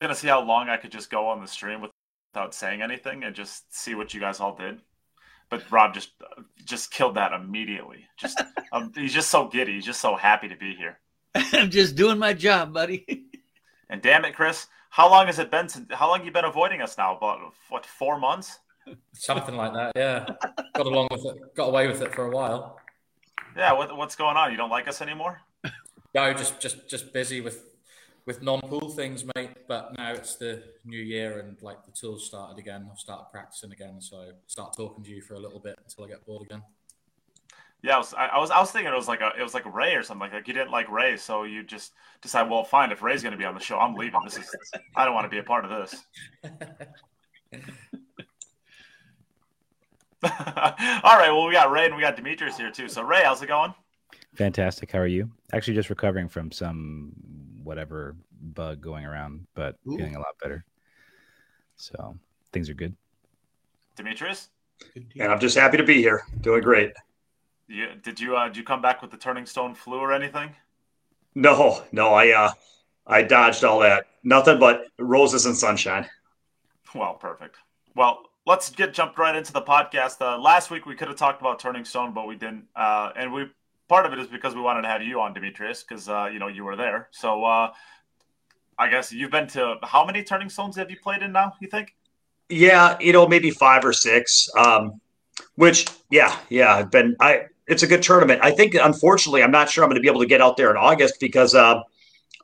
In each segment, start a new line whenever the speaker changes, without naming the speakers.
gonna see how long I could just go on the stream without saying anything and just see what you guys all did. But Rob just just killed that immediately. Just um, he's just so giddy. He's just so happy to be here.
I'm just doing my job, buddy.
and damn it, Chris, how long has it been? Since, how long you been avoiding us now? About what four months?
Something like that. Yeah, got along with it. Got away with it for a while.
Yeah, what, what's going on? You don't like us anymore?
No, just just just busy with with non-pool things, mate. But now it's the new year and like the tools started again. I've started practicing again, so start talking to you for a little bit until I get bored again.
Yeah, I was, I, was, I was thinking it was like a, it was like Ray or something. Like, like you didn't like Ray, so you just decide, well, fine. If Ray's going to be on the show, I'm leaving. This is, I don't want to be a part of this. All right. Well, we got Ray and we got Demetrius here too. So, Ray, how's it going?
Fantastic. How are you? Actually, just recovering from some whatever bug going around, but Ooh. feeling a lot better. So things are good.
Demetrius,
and I'm just happy to be here. Doing great.
Yeah. Did you uh, did you come back with the turning stone flu or anything?
No, no. I uh, I dodged all that. Nothing but roses and sunshine.
Well, perfect. Well, let's get jumped right into the podcast. Uh, last week we could have talked about Turning Stone, but we didn't. Uh, and we part of it is because we wanted to have you on, Demetrius, because uh, you know you were there. So uh, I guess you've been to how many Turning Stones have you played in now? You think?
Yeah, you know maybe five or six. Um, which yeah, yeah, I've been. I it's a good tournament. I think unfortunately I'm not sure I'm going to be able to get out there in August because uh,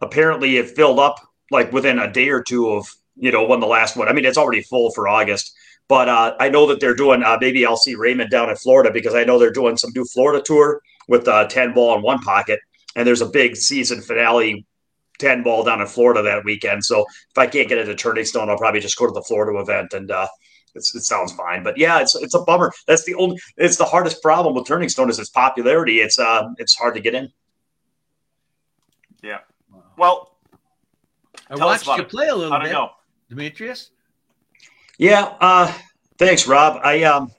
apparently it filled up like within a day or two of you know when the last one. I mean it's already full for August. But uh, I know that they're doing. Uh, maybe I'll see Raymond down in Florida because I know they're doing some new Florida tour with uh, ten ball in one pocket, and there's a big season finale ten ball down in Florida that weekend. So if I can't get into Turning Stone, I'll probably just go to the Florida event, and uh, it sounds fine. But yeah, it's it's a bummer. That's the only. It's the hardest problem with Turning Stone is its popularity. It's uh, it's hard to get in.
Yeah. Well,
I watched you play a little bit, Demetrius.
Yeah, uh, thanks, Rob. I, um,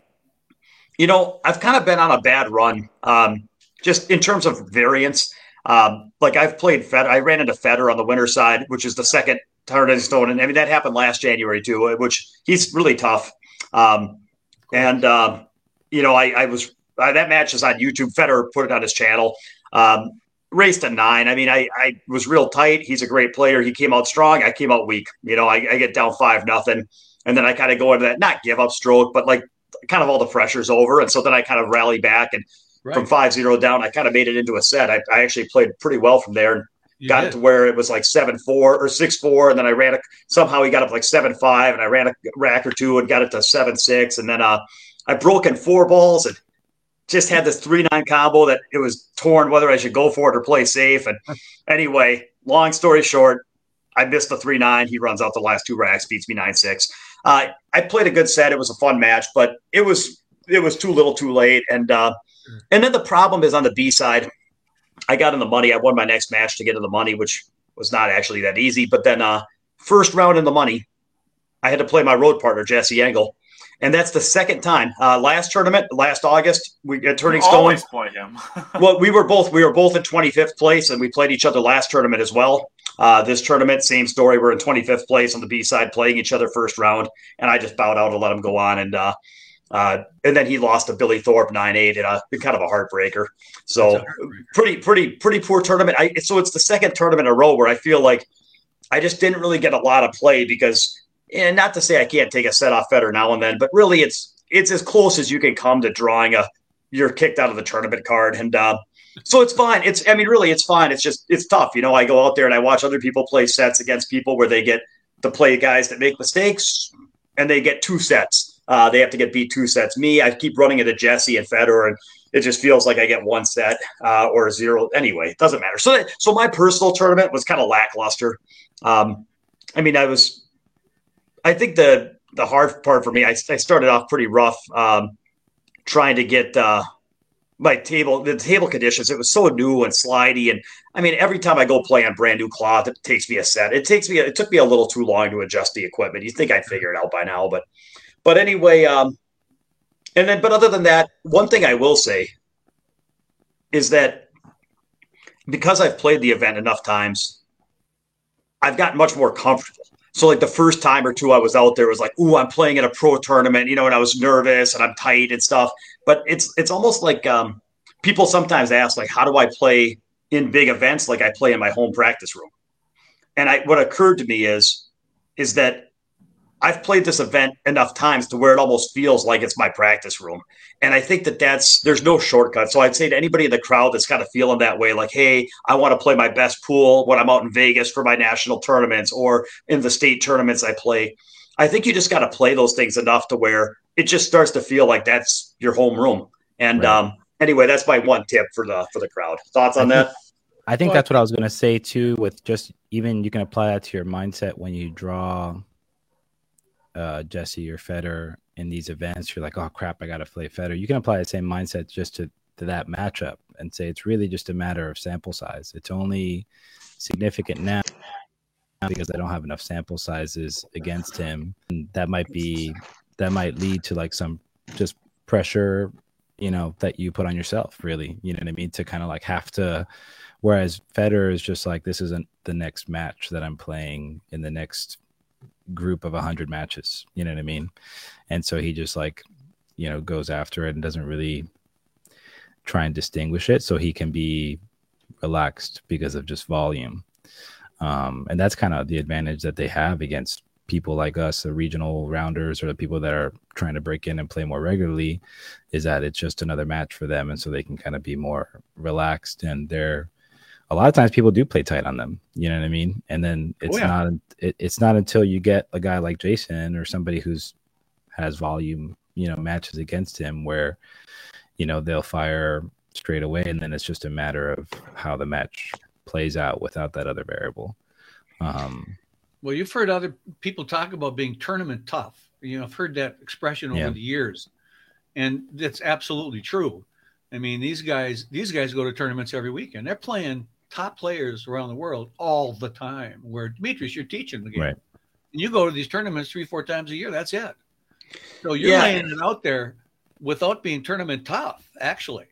you know, I've kind of been on a bad run, um, just in terms of variance. Um, like I've played Fed, I ran into Fedor on the winter side, which is the second turning stone, and I mean that happened last January too, which he's really tough. Um, and um, you know, I, I was uh, that match is on YouTube. Fedor put it on his channel. Um, raced a nine. I mean, I, I was real tight. He's a great player. He came out strong. I came out weak. You know, I, I get down five nothing. And then I kind of go into that, not give up stroke, but like kind of all the pressure's over. And so then I kind of rally back and right. from 5 0 down, I kind of made it into a set. I, I actually played pretty well from there and you got did. it to where it was like 7 4 or 6 4. And then I ran a, somehow he got up like 7 5 and I ran a rack or two and got it to 7 6. And then uh, I broke in four balls and just had this 3 9 combo that it was torn whether I should go for it or play safe. And anyway, long story short, I missed the 3 9. He runs out the last two racks, beats me 9 6. Uh, I played a good set. It was a fun match, but it was it was too little, too late. And uh, and then the problem is on the B side. I got in the money. I won my next match to get in the money, which was not actually that easy. But then uh, first round in the money, I had to play my road partner Jesse Engel, and that's the second time. Uh, last tournament, last August, we uh, turning stone.
Always play him.
well, we were both we were both in 25th place, and we played each other last tournament as well. Uh, this tournament, same story. We're in 25th place on the B side, playing each other first round, and I just bowed out to let him go on. And uh, uh, and then he lost to Billy Thorpe nine eight, and a kind of a heartbreaker. So heartbreaker. pretty pretty pretty poor tournament. I, so it's the second tournament in a row where I feel like I just didn't really get a lot of play because, and not to say I can't take a set off Fedor now and then, but really it's it's as close as you can come to drawing a you're kicked out of the tournament card. And uh, so it's fine. It's I mean, really, it's fine. It's just it's tough. You know, I go out there and I watch other people play sets against people where they get to play guys that make mistakes and they get two sets. Uh, they have to get beat two sets. Me, I keep running into Jesse and Fedor, and it just feels like I get one set uh, or zero. Anyway, it doesn't matter. So, so my personal tournament was kind of lackluster. Um, I mean, I was. I think the the hard part for me, I, I started off pretty rough, um, trying to get. Uh, my table the table conditions it was so new and slidey and i mean every time i go play on brand new cloth it takes me a set it takes me it took me a little too long to adjust the equipment you think i'd figure it out by now but but anyway um and then but other than that one thing i will say is that because i've played the event enough times i've gotten much more comfortable So like the first time or two I was out there was like, ooh, I'm playing in a pro tournament, you know, and I was nervous and I'm tight and stuff. But it's it's almost like um, people sometimes ask like, how do I play in big events like I play in my home practice room? And I what occurred to me is is that I've played this event enough times to where it almost feels like it's my practice room. And I think that that's, there's no shortcut. So I'd say to anybody in the crowd that's kind of feeling that way, like, hey, I want to play my best pool when I'm out in Vegas for my national tournaments or in the state tournaments I play. I think you just got to play those things enough to where it just starts to feel like that's your home room. And right. um, anyway, that's my one tip for the for the crowd. Thoughts on that?
I think that's what I was going to say too. With just even you can apply that to your mindset when you draw uh, Jesse or Fedor in these events, you're like, oh crap, I got to play Fedor. You can apply the same mindset just to, to that matchup and say it's really just a matter of sample size. It's only significant now because I don't have enough sample sizes against him. And that might be that might lead to like some just pressure, you know, that you put on yourself, really. You know what I mean? To kind of like have to whereas Fedor is just like this isn't the next match that I'm playing in the next group of 100 matches you know what i mean? And so he just like you know goes after it and doesn't really try and distinguish it so he can be relaxed because of just volume. Um, and that's kind of the advantage that they have against people like us the regional rounders or the people that are trying to break in and play more regularly is that it's just another match for them and so they can kind of be more relaxed and they're a lot of times people do play tight on them. You know what I mean? And then oh, it's oh, yeah. not it, it's not until you get a guy like Jason or somebody who's has volume, you know, matches against him where you know they'll fire straight away, and then it's just a matter of how the match plays out without that other variable. Um,
well, you've heard other people talk about being tournament tough. You know, I've heard that expression over yeah. the years, and that's absolutely true. I mean, these guys these guys go to tournaments every weekend. They're playing top players around the world all the time. Where Demetrius, you're teaching the game, right. and you go to these tournaments three, four times a year. That's it. So you're yeah. laying it out there without being tournament tough, actually.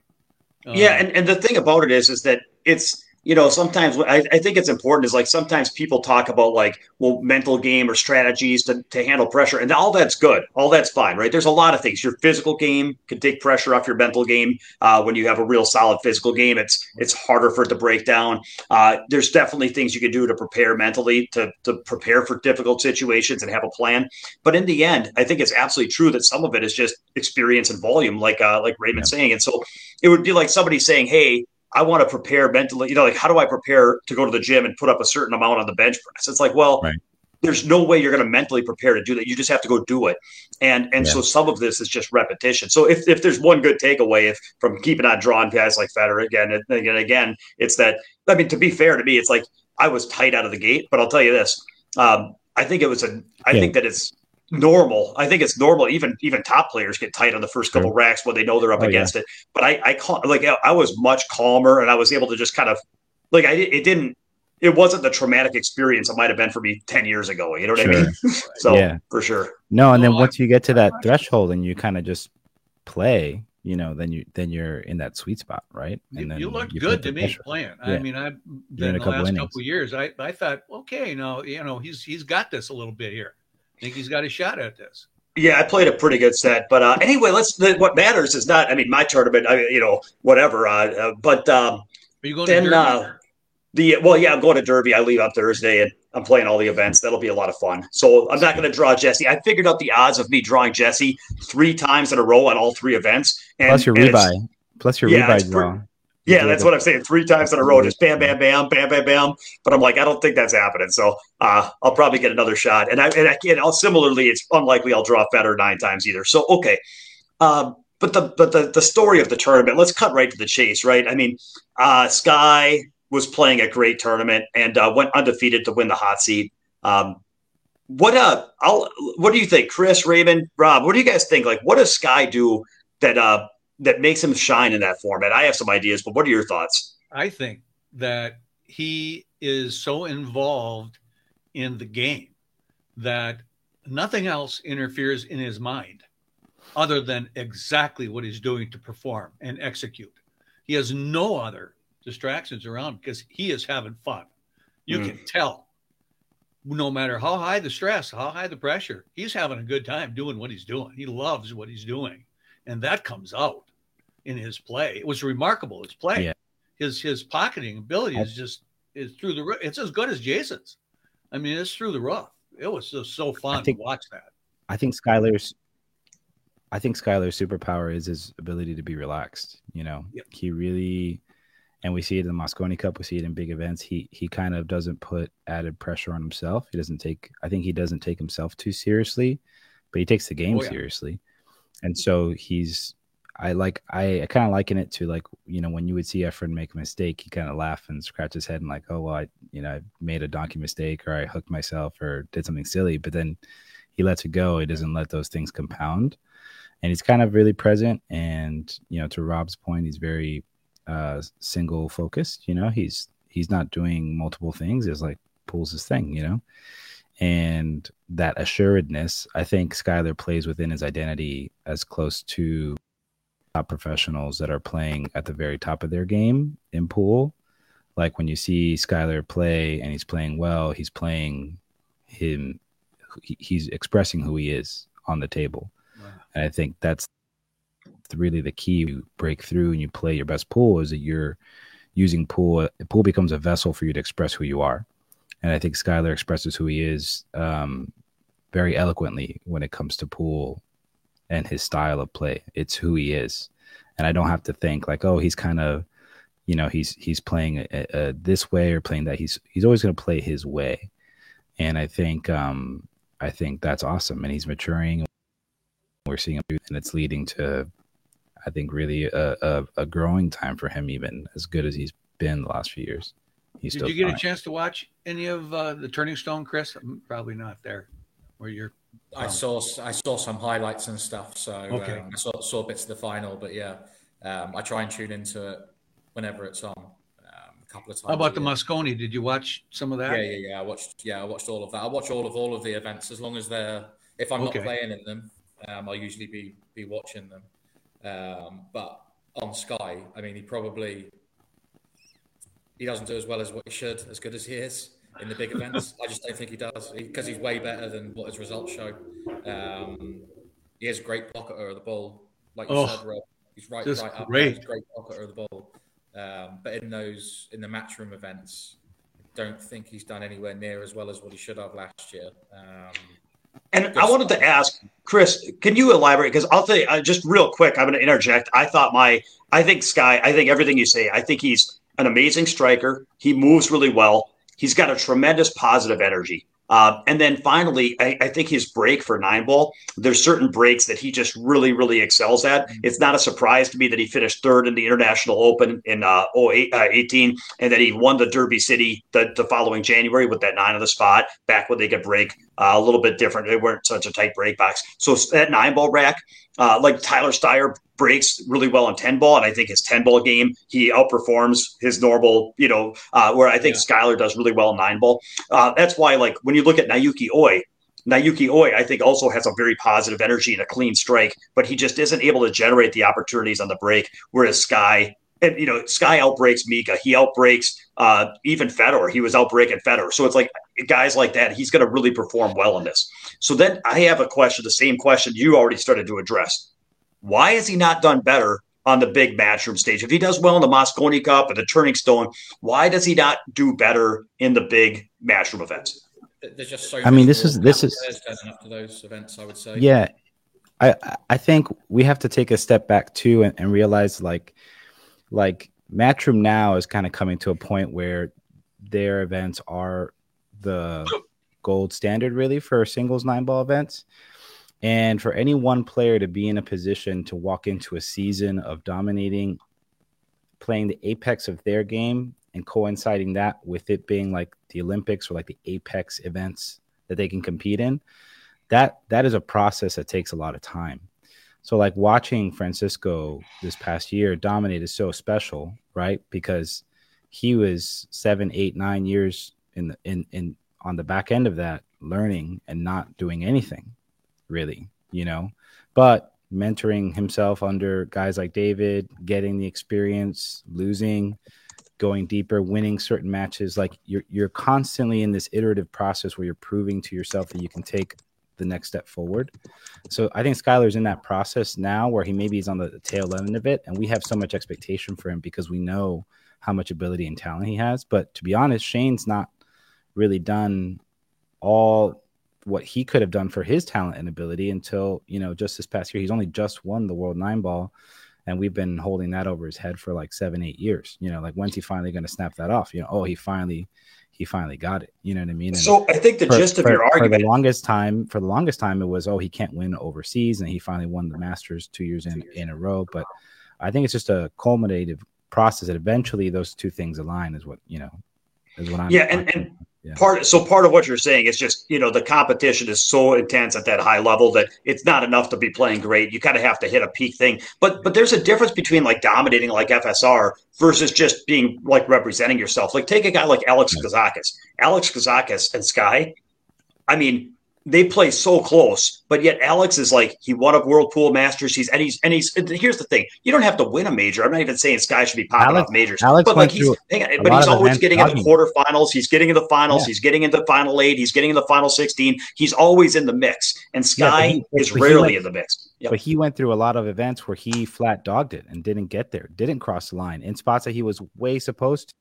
yeah, um, and, and the thing about it is, is that it's you know, sometimes I, I, think it's important is like sometimes people talk about like, well, mental game or strategies to, to handle pressure, and all that's good. All that's fine, right? There's a lot of things. Your physical game can take pressure off your mental game. Uh, when you have a real solid physical game, it's it's harder for it to break down. Uh, there's definitely things you can do to prepare mentally to, to prepare for difficult situations and have a plan. But in the end, I think it's absolutely true that some of it is just experience and volume, like uh, like Raymond's yeah. saying. And so it would be like somebody saying, hey, I want to prepare mentally, you know, like how do I prepare to go to the gym and put up a certain amount on the bench press? It's like, well, right. there's no way you're going to mentally prepare to do that. You just have to go do it. And and yeah. so some of this is just repetition. So if, if there's one good takeaway if, from keeping on drawing guys like Fedor again and again, again, it's that I mean, to be fair to me, it's like I was tight out of the gate, but I'll tell you this. Um, I think it was a I yeah. think that it's normal. I think it's normal. Even even top players get tight on the first couple racks when they know they're up oh, against yeah. it. But I I call, like I was much calmer and I was able to just kind of like I it didn't it wasn't the traumatic experience it might have been for me 10 years ago. You know what sure. I mean? so yeah, for sure.
No, and then once you get to that threshold and you kind of just play, you know, then you then you're in that sweet spot, right?
And you, you looked you good to me pressure. playing. Yeah. I mean, I've been the last couple years. I, I thought, okay, no, you know, he's he's got this a little bit here think he's got a shot at this.
Yeah, I played a pretty good set, but uh, anyway, let's. The, what matters is not. I mean, my tournament. I, you know, whatever. Uh, uh, but um,
are you going then, to Derby? Uh,
the well, yeah, I'm going to Derby. I leave on Thursday, and I'm playing all the events. That'll be a lot of fun. So I'm not going to draw Jesse. I figured out the odds of me drawing Jesse three times in a row on all three events.
And, Plus your rebuy. Plus your yeah, rebuy draw.
Yeah, that's what I'm saying. Three times in a row, just bam, bam, bam, bam, bam, bam. But I'm like, I don't think that's happening. So uh, I'll probably get another shot. And I and I can. I'll similarly, it's unlikely I'll draw Fedor nine times either. So okay. Um, but the but the the story of the tournament. Let's cut right to the chase. Right. I mean, uh, Sky was playing a great tournament and uh, went undefeated to win the hot seat. Um, what uh, I'll what do you think, Chris, Raymond, Rob? What do you guys think? Like, what does Sky do that uh that makes him shine in that format? I have some ideas, but what are your thoughts?
I think that he is so involved in the game that nothing else interferes in his mind other than exactly what he's doing to perform and execute. He has no other distractions around because he is having fun. You mm. can tell. no matter how high the stress, how high the pressure, he's having a good time doing what he's doing. He loves what he's doing. And that comes out in his play. It was remarkable. His play, yeah. his his pocketing ability is just is through the roof. It's as good as Jason's. I mean, it's through the roof. It was just so fun think, to watch that.
I think Skylar's I think Skylar's superpower is his ability to be relaxed. You know, yep. he really and we see it in the Mosconi Cup. We see it in big events. He he kind of doesn't put added pressure on himself. He doesn't take. I think he doesn't take himself too seriously, but he takes the game oh, yeah. seriously, and so he's. I like. I, I kind of liken it to like you know when you would see Efren make a mistake, he kind of laugh and scratch his head and like, oh well, I you know I made a donkey mistake or I hooked myself or did something silly, but then he lets it go. He doesn't let those things compound, and he's kind of really present. And you know, to Rob's point, he's very uh, single focused. You know, he's he's not doing multiple things. It's like pulls his thing. You know, and that assuredness, I think Skylar plays within his identity as close to top professionals that are playing at the very top of their game in pool. Like when you see Skylar play and he's playing well, he's playing him. He's expressing who he is on the table, wow. and I think that's really the key you break through and you play your best pool is that you're using pool pool becomes a vessel for you to express who you are and i think skylar expresses who he is um, very eloquently when it comes to pool and his style of play. It's who he is. And i don't have to think like oh he's kind of you know he's he's playing a, a, this way or playing that. He's he's always going to play his way. And i think um i think that's awesome. And he's maturing. We're seeing him and it's leading to I think really a, a, a, growing time for him, even as good as he's been the last few years.
He's Did you get fine. a chance to watch any of uh, the Turning Stone, Chris? Probably not there, where you're.
I saw I saw some highlights and stuff, so okay. um, I saw, saw bits of the final. But yeah, um, I try and tune into it whenever it's on. Um, a couple of times.
How about the Mosconi? Did you watch some of that?
Yeah, yeah, yeah. I watched. Yeah, I watched all of that. I watch all of all of the events as long as they're. If I'm okay. not playing in them, um, I'll usually be be watching them. Um, but on Sky, I mean, he probably he doesn't do as well as what he should, as good as he is in the big events. I just don't think he does because he's way better than what his results show. Um, he is a great pocketer of the ball, like you oh, said, Rob. He's right, right up. Great. He's great pocketer of the ball. Um, but in those in the matchroom events, I don't think he's done anywhere near as well as what he should have last year. Um,
and I wanted to ask Chris, can you elaborate? Because I'll tell you, uh, just real quick, I'm going to interject. I thought my, I think Sky, I think everything you say, I think he's an amazing striker. He moves really well. He's got a tremendous positive energy. Uh, and then finally, I, I, think his break for nine ball, there's certain breaks that he just really, really excels at. Mm-hmm. It's not a surprise to me that he finished third in the International Open in uh, 08, uh, 18 and that he won the Derby City the, the, following January with that nine on the spot back when they could break uh, a little bit different. They weren't such a tight break box. So that nine ball rack, uh, like Tyler Styer breaks really well in 10 ball. And I think his 10 ball game, he outperforms his normal, you know, uh, where I think yeah. Skylar does really well in nine ball. Uh, that's why, like, when you look at Naoki Oi, Naoki Oi, I think, also has a very positive energy and a clean strike, but he just isn't able to generate the opportunities on the break. Whereas Sky, and you know, Sky outbreaks Mika. He outbreaks uh, even Fedor. He was outbreaking Fedor. So it's like guys like that, he's going to really perform well in this. So then I have a question, the same question you already started to address. Why has he not done better on the big matchroom stage? If he does well in the Mosconi Cup and the Turning Stone, why does he not do better in the big matchroom events?
There's just so.
I mean, this is this is
up to those events. I would say.
Yeah, I I think we have to take a step back too and, and realize like like Matchroom now is kind of coming to a point where their events are the gold standard really for singles nine ball events. And for any one player to be in a position to walk into a season of dominating, playing the apex of their game and coinciding that with it being like the Olympics or like the apex events that they can compete in, that that is a process that takes a lot of time. So like watching Francisco this past year dominate is so special, right? Because he was seven, eight, nine years in the in in on the back end of that learning and not doing anything really, you know. But mentoring himself under guys like David, getting the experience, losing, going deeper, winning certain matches. Like you're you're constantly in this iterative process where you're proving to yourself that you can take the next step forward. So I think Skylar's in that process now where he maybe is on the tail end of it, and we have so much expectation for him because we know how much ability and talent he has. But to be honest, Shane's not really done all what he could have done for his talent and ability until you know just this past year. He's only just won the World Nine Ball, and we've been holding that over his head for like seven, eight years. You know, like when's he finally going to snap that off? You know, oh, he finally he finally got it. You know what I mean? And
so I think the for, gist of
for,
your argument
for the longest time, for the longest time, it was oh he can't win overseas, and he finally won the Masters two years in in a row. But I think it's just a culminative process that eventually those two things align. Is what you know is what I'm.
Yeah, and, and yeah. Part so part of what you're saying is just you know the competition is so intense at that high level that it's not enough to be playing great. You kind of have to hit a peak thing. But but there's a difference between like dominating like FSR versus just being like representing yourself. Like take a guy like Alex Kazakis. Alex Kazakis and Sky. I mean, they play so close, but yet Alex is like he won a World Pool Masters. He's and he's and he's. Here's the thing: you don't have to win a major. I'm not even saying Sky should be popping Alex, off majors, Alex but like he's, but he's always getting in the quarterfinals. He's getting in the finals. Yeah. He's getting into the final eight. He's getting in the final sixteen. He's always in the mix, and Sky yeah, he, is rarely went, in the mix.
Yep. But he went through a lot of events where he flat dogged it and didn't get there, didn't cross the line in spots that he was way supposed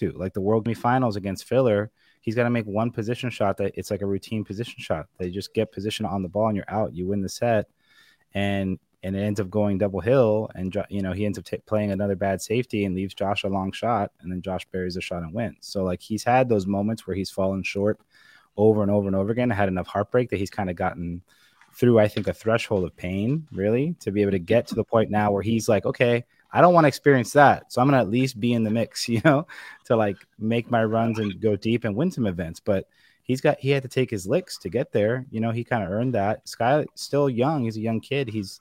to, like the World me Finals against Filler he's got to make one position shot that it's like a routine position shot. They just get position on the ball and you're out. You win the set, and and it ends up going double hill, and you know he ends up t- playing another bad safety and leaves Josh a long shot, and then Josh buries a shot and wins. So like he's had those moments where he's fallen short over and over and over again. Had enough heartbreak that he's kind of gotten through, I think, a threshold of pain, really, to be able to get to the point now where he's like, okay, I don't want to experience that. So I'm gonna at least be in the mix, you know, to like make my runs and go deep and win some events. But he's got he had to take his licks to get there. You know, he kind of earned that. Sky still young. He's a young kid. He's,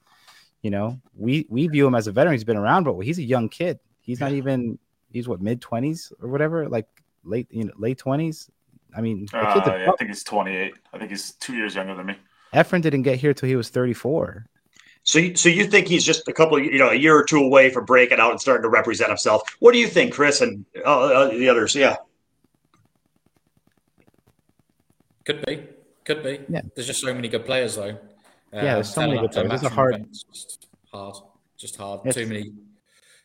you know, we we view him as a veteran. He's been around, but he's a young kid. He's not even he's what mid twenties or whatever, like late you know late twenties. I mean,
uh, yeah, I think he's 28. I think he's two years younger than me.
Efren didn't get here till he was 34.
So, you, so you think he's just a couple, of, you know, a year or two away from breaking out and starting to represent himself? What do you think, Chris, and uh, uh, the others? Yeah,
could be, could be. Yeah, there's just so many good players, though.
Yeah, there's so many good players. It's a hard,
just hard, just hard. It's... Too many,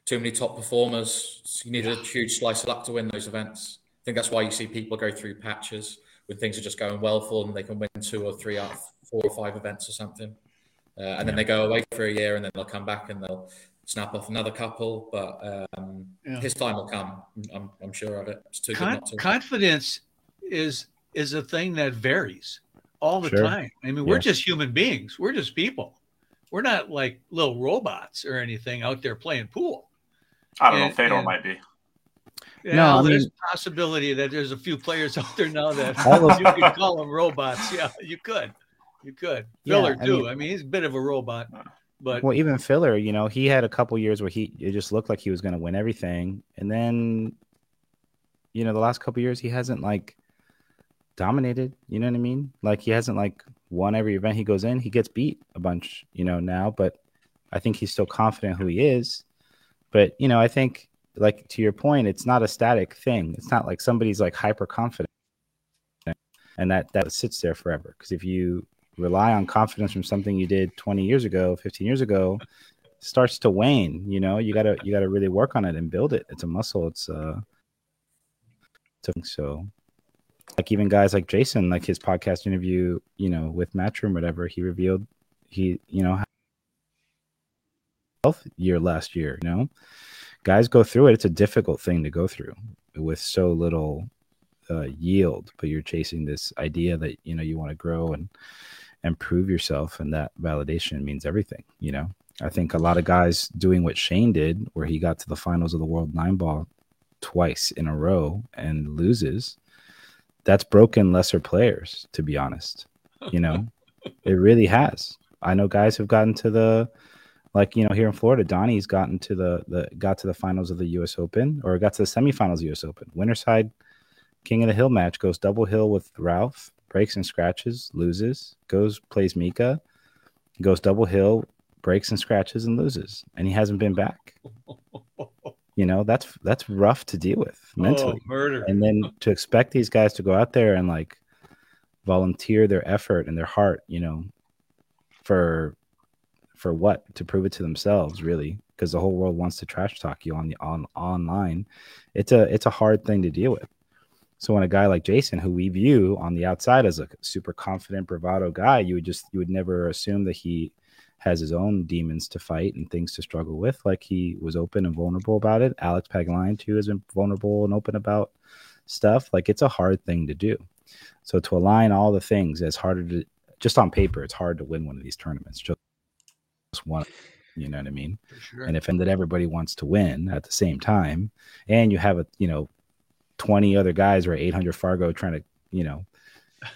too many top performers. You need a huge slice of luck to win those events. I think that's why you see people go through patches when things are just going well for them. They can win two or three out of four or five events or something. Uh, and yeah. then they go away for a year and then they'll come back and they'll snap off another couple. But um, yeah. his time will come. I'm, I'm, sure of it. It's too Con-
to. Confidence is is a thing that varies all the sure. time. I mean, we're just human beings. We're just people. We're not like little robots or anything out there playing pool.
I don't and, know. Fedor and, might be.
Yeah, no, well, there's mean, a possibility that there's a few players out there now that you could call them robots. Yeah, you could. You could. Filler yeah, too. I mean, I mean, he's a bit of a robot. But
well, even Filler, you know, he had a couple years where he it just looked like he was going to win everything, and then, you know, the last couple years he hasn't like dominated. You know what I mean? Like he hasn't like won every event he goes in. He gets beat a bunch, you know, now, but I think he's still confident who he is. But you know, I think like to your point, it's not a static thing. It's not like somebody's like hyper confident and that that sits there forever. Because if you rely on confidence from something you did 20 years ago 15 years ago starts to wane you know? You gotta you gotta really work on it and build it. It's a muscle. It's uh so like even guys like jason like his podcast interview you know with matchroom whatever he revealed he you know health year last year you know? Guys go through it. It's a difficult thing to go through with so little uh, yield but you're chasing this idea that you know you want to grow and and prove yourself and that validation means everything you know? I think a lot of guys doing what shane did where he got to the finals of the world nine ball twice in a row and loses that's broken lesser players to be honest you know? It really has. I know guys have gotten to the like you know here in florida donnie's gotten to the the got to the finals of the us open or got to the semifinals us open. Winterside king of the hill match goes double hill with ralph breaks and scratches, loses, goes, plays Mika, goes double hill, breaks and scratches and loses. And he hasn't been back. You know, that's that's rough to deal with oh, mentally.
Oh, murder.
And then to expect these guys to go out there and like volunteer their effort and their heart, you know, for for what? To prove it to themselves, really, because the whole world wants to trash talk you on the on online. It's a it's a hard thing to deal with. So when a guy like Jason, who we view on the outside as a super confident bravado guy, you would just you would never assume that he has his own demons to fight and things to struggle with. Like he was open and vulnerable about it. Alex Pagulayan too has been vulnerable and open about stuff. Like it's a hard thing to do. So to align all the things, it's harder to just on paper. It's hard to win one of these tournaments. Just one. You know what I mean? Sure. And if that everybody wants to win at the same time, and you have a you know 20 other guys or 800 Fargo trying to, you know,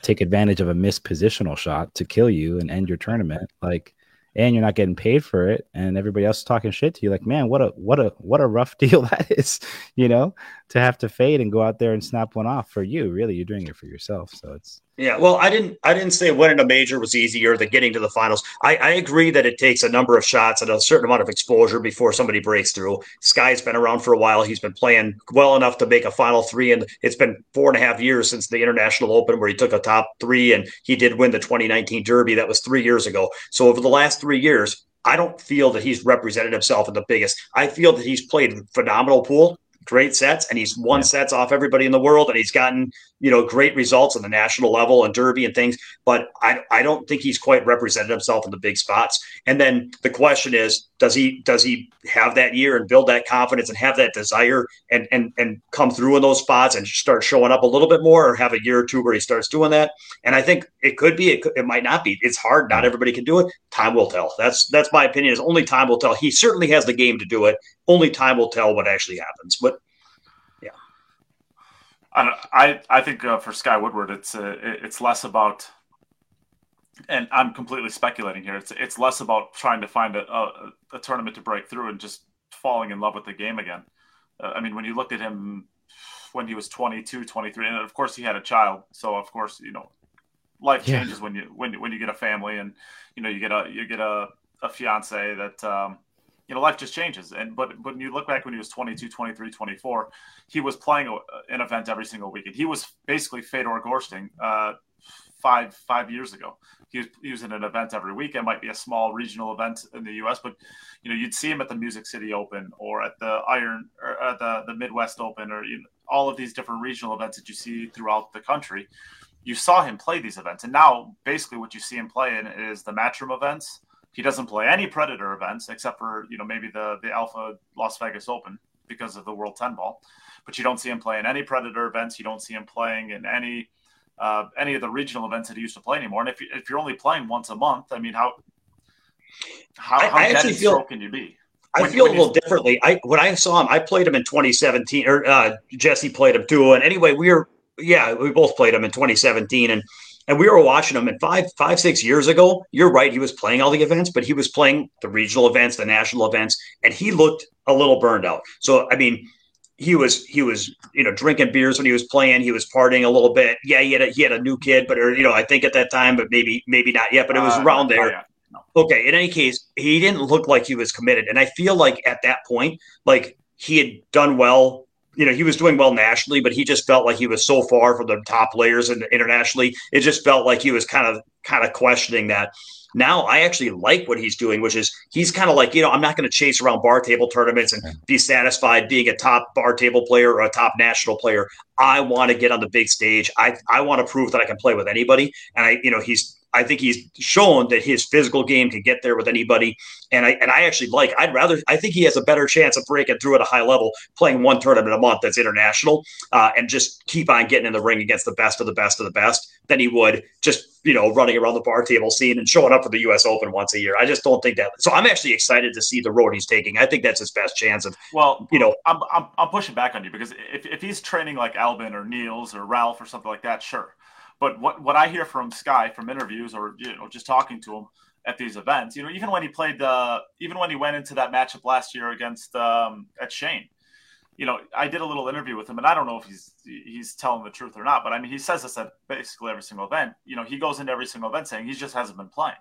take advantage of a missed positional shot to kill you and end your tournament. Like, and you're not getting paid for it, and everybody else is talking shit to you. Like, man, what a what a what a rough deal that is, you know, to have to fade and go out there and snap one off for you. Really, you're doing it for yourself. So it's
yeah, well, I didn't. I didn't say winning a major was easier than getting to the finals. I, I, agree that it takes a number of shots and a certain amount of exposure before somebody breaks through. Sky's been around for a while. He's been playing well enough to make a final three, and it's been four and a half years since the International Open where he took a top three, and he did win the 2019 Derby. That was three years ago. So over the last three years, I don't feel that he's represented himself in the biggest. I feel that he's played phenomenal pool great sets and he's won yeah. sets off everybody in the world and he's gotten you know great results on the national level and derby and things but i i don't think he's quite represented himself in the big spots. And then the question is does he does he have that year and build that confidence and have that desire and and and come through in those spots and start showing up a little bit more or have a year or two where he starts doing that? And i think it could be it, could, it might not be. It's hard. Not everybody can do it. Time will tell. That's that's my opinion. Is only time will tell. He certainly has the game to do it. Only time will tell what actually happens. But
I I think uh, for Sky Woodward, it's uh, it's less about, and I'm completely speculating here. It's it's less about trying to find a, a, a tournament to break through and just falling in love with the game again. Uh, I mean, when you looked at him when he was 22, 23, and of course he had a child, so of course you know life yeah. changes when you when when you get a family and you know you get a you get a a fiance that um, you know, life just changes. And but, when you look back when he was 22, 23, 24, he was playing an event every single weekend. He was basically Fedor Gorsting uh, five five years ago. He was, he was in an event every week. It might be a small regional event in the U.S., but you know, you'd see him at the Music City Open or at the Iron or at the the Midwest Open or you know, all of these different regional events that you see throughout the country. You saw him play these events, and now basically what you see him play in is the matchroom events he doesn't play any Predator events except for you know maybe the the Alpha Las Vegas Open because of the World Ten Ball, but you don't see him playing any Predator events. You don't see him playing in any uh, any of the regional events that he used to play anymore. And if you, if you're only playing once a month, I mean, how how, I, how I dead feel, can you be?
I feel a little differently. I when I saw him, I played him in 2017, or uh, Jesse played him too. And anyway, we were yeah, we both played him in 2017, and and we were watching him. And five, five, six years ago, you're right. He was playing all the events, but he was playing the regional events, the national events, and he looked a little burned out. So, I mean, he was he was you know drinking beers when he was playing. He was partying a little bit. Yeah, he had a, he had a new kid, but or, you know I think at that time, but maybe maybe not yet. But it was uh, around there. yeah. Okay. In any case, he didn't look like he was committed, and I feel like at that point, like he had done well you know, he was doing well nationally, but he just felt like he was so far from the top players and internationally. It just felt like he was kind of kind of questioning that. Now I actually like what he's doing, which is he's kind of like, you know, I'm not going to chase around bar table tournaments and be satisfied being a top bar table player or a top national player. I want to get on the big stage. I I want to prove that I can play with anybody. And I, you know, he's I think he's shown that his physical game can get there with anybody. And I and I actually like. I'd rather. I think he has a better chance of breaking through at a high level, playing one tournament a month that's international, uh, and just keep on getting in the ring against the best of the best of the best than he would just you know running around the bar table scene and showing up for the U.S. Open once a year. I just don't think that. So I'm actually excited to see the road he's taking. I think that's his best chance of.
Well,
you know,
I'm I'm, I'm pushing back on you because if if he's training like Albin or Niels or Ralph or something like that, sure. But what, what I hear from Sky from interviews or you know just talking to him at these events, you know, even when he played, uh, even when he went into that matchup last year against um, at Shane, you know, I did a little interview with him, and I don't know if he's he's telling the truth or not, but I mean, he says this at basically every single event. You know, he goes into every single event saying he just hasn't been playing.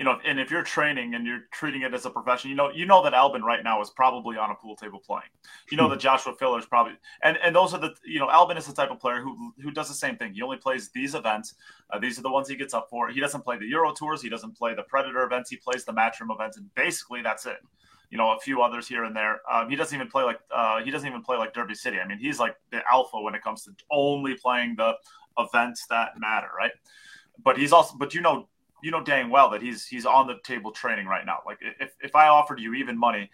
You know, and if you're training and you're treating it as a profession, you know, you know that Albin right now is probably on a pool table playing. You know hmm. that Joshua Filler is probably, and and those are the, you know, Albin is the type of player who who does the same thing. He only plays these events. Uh, these are the ones he gets up for. He doesn't play the Euro tours. He doesn't play the Predator events. He plays the Matchroom events, and basically that's it. You know, a few others here and there. Um, he doesn't even play like uh, he doesn't even play like Derby City. I mean, he's like the alpha when it comes to only playing the events that matter, right? But he's also, but you know, you know dang well that he's he's on the table training right now. Like if if I offered you even money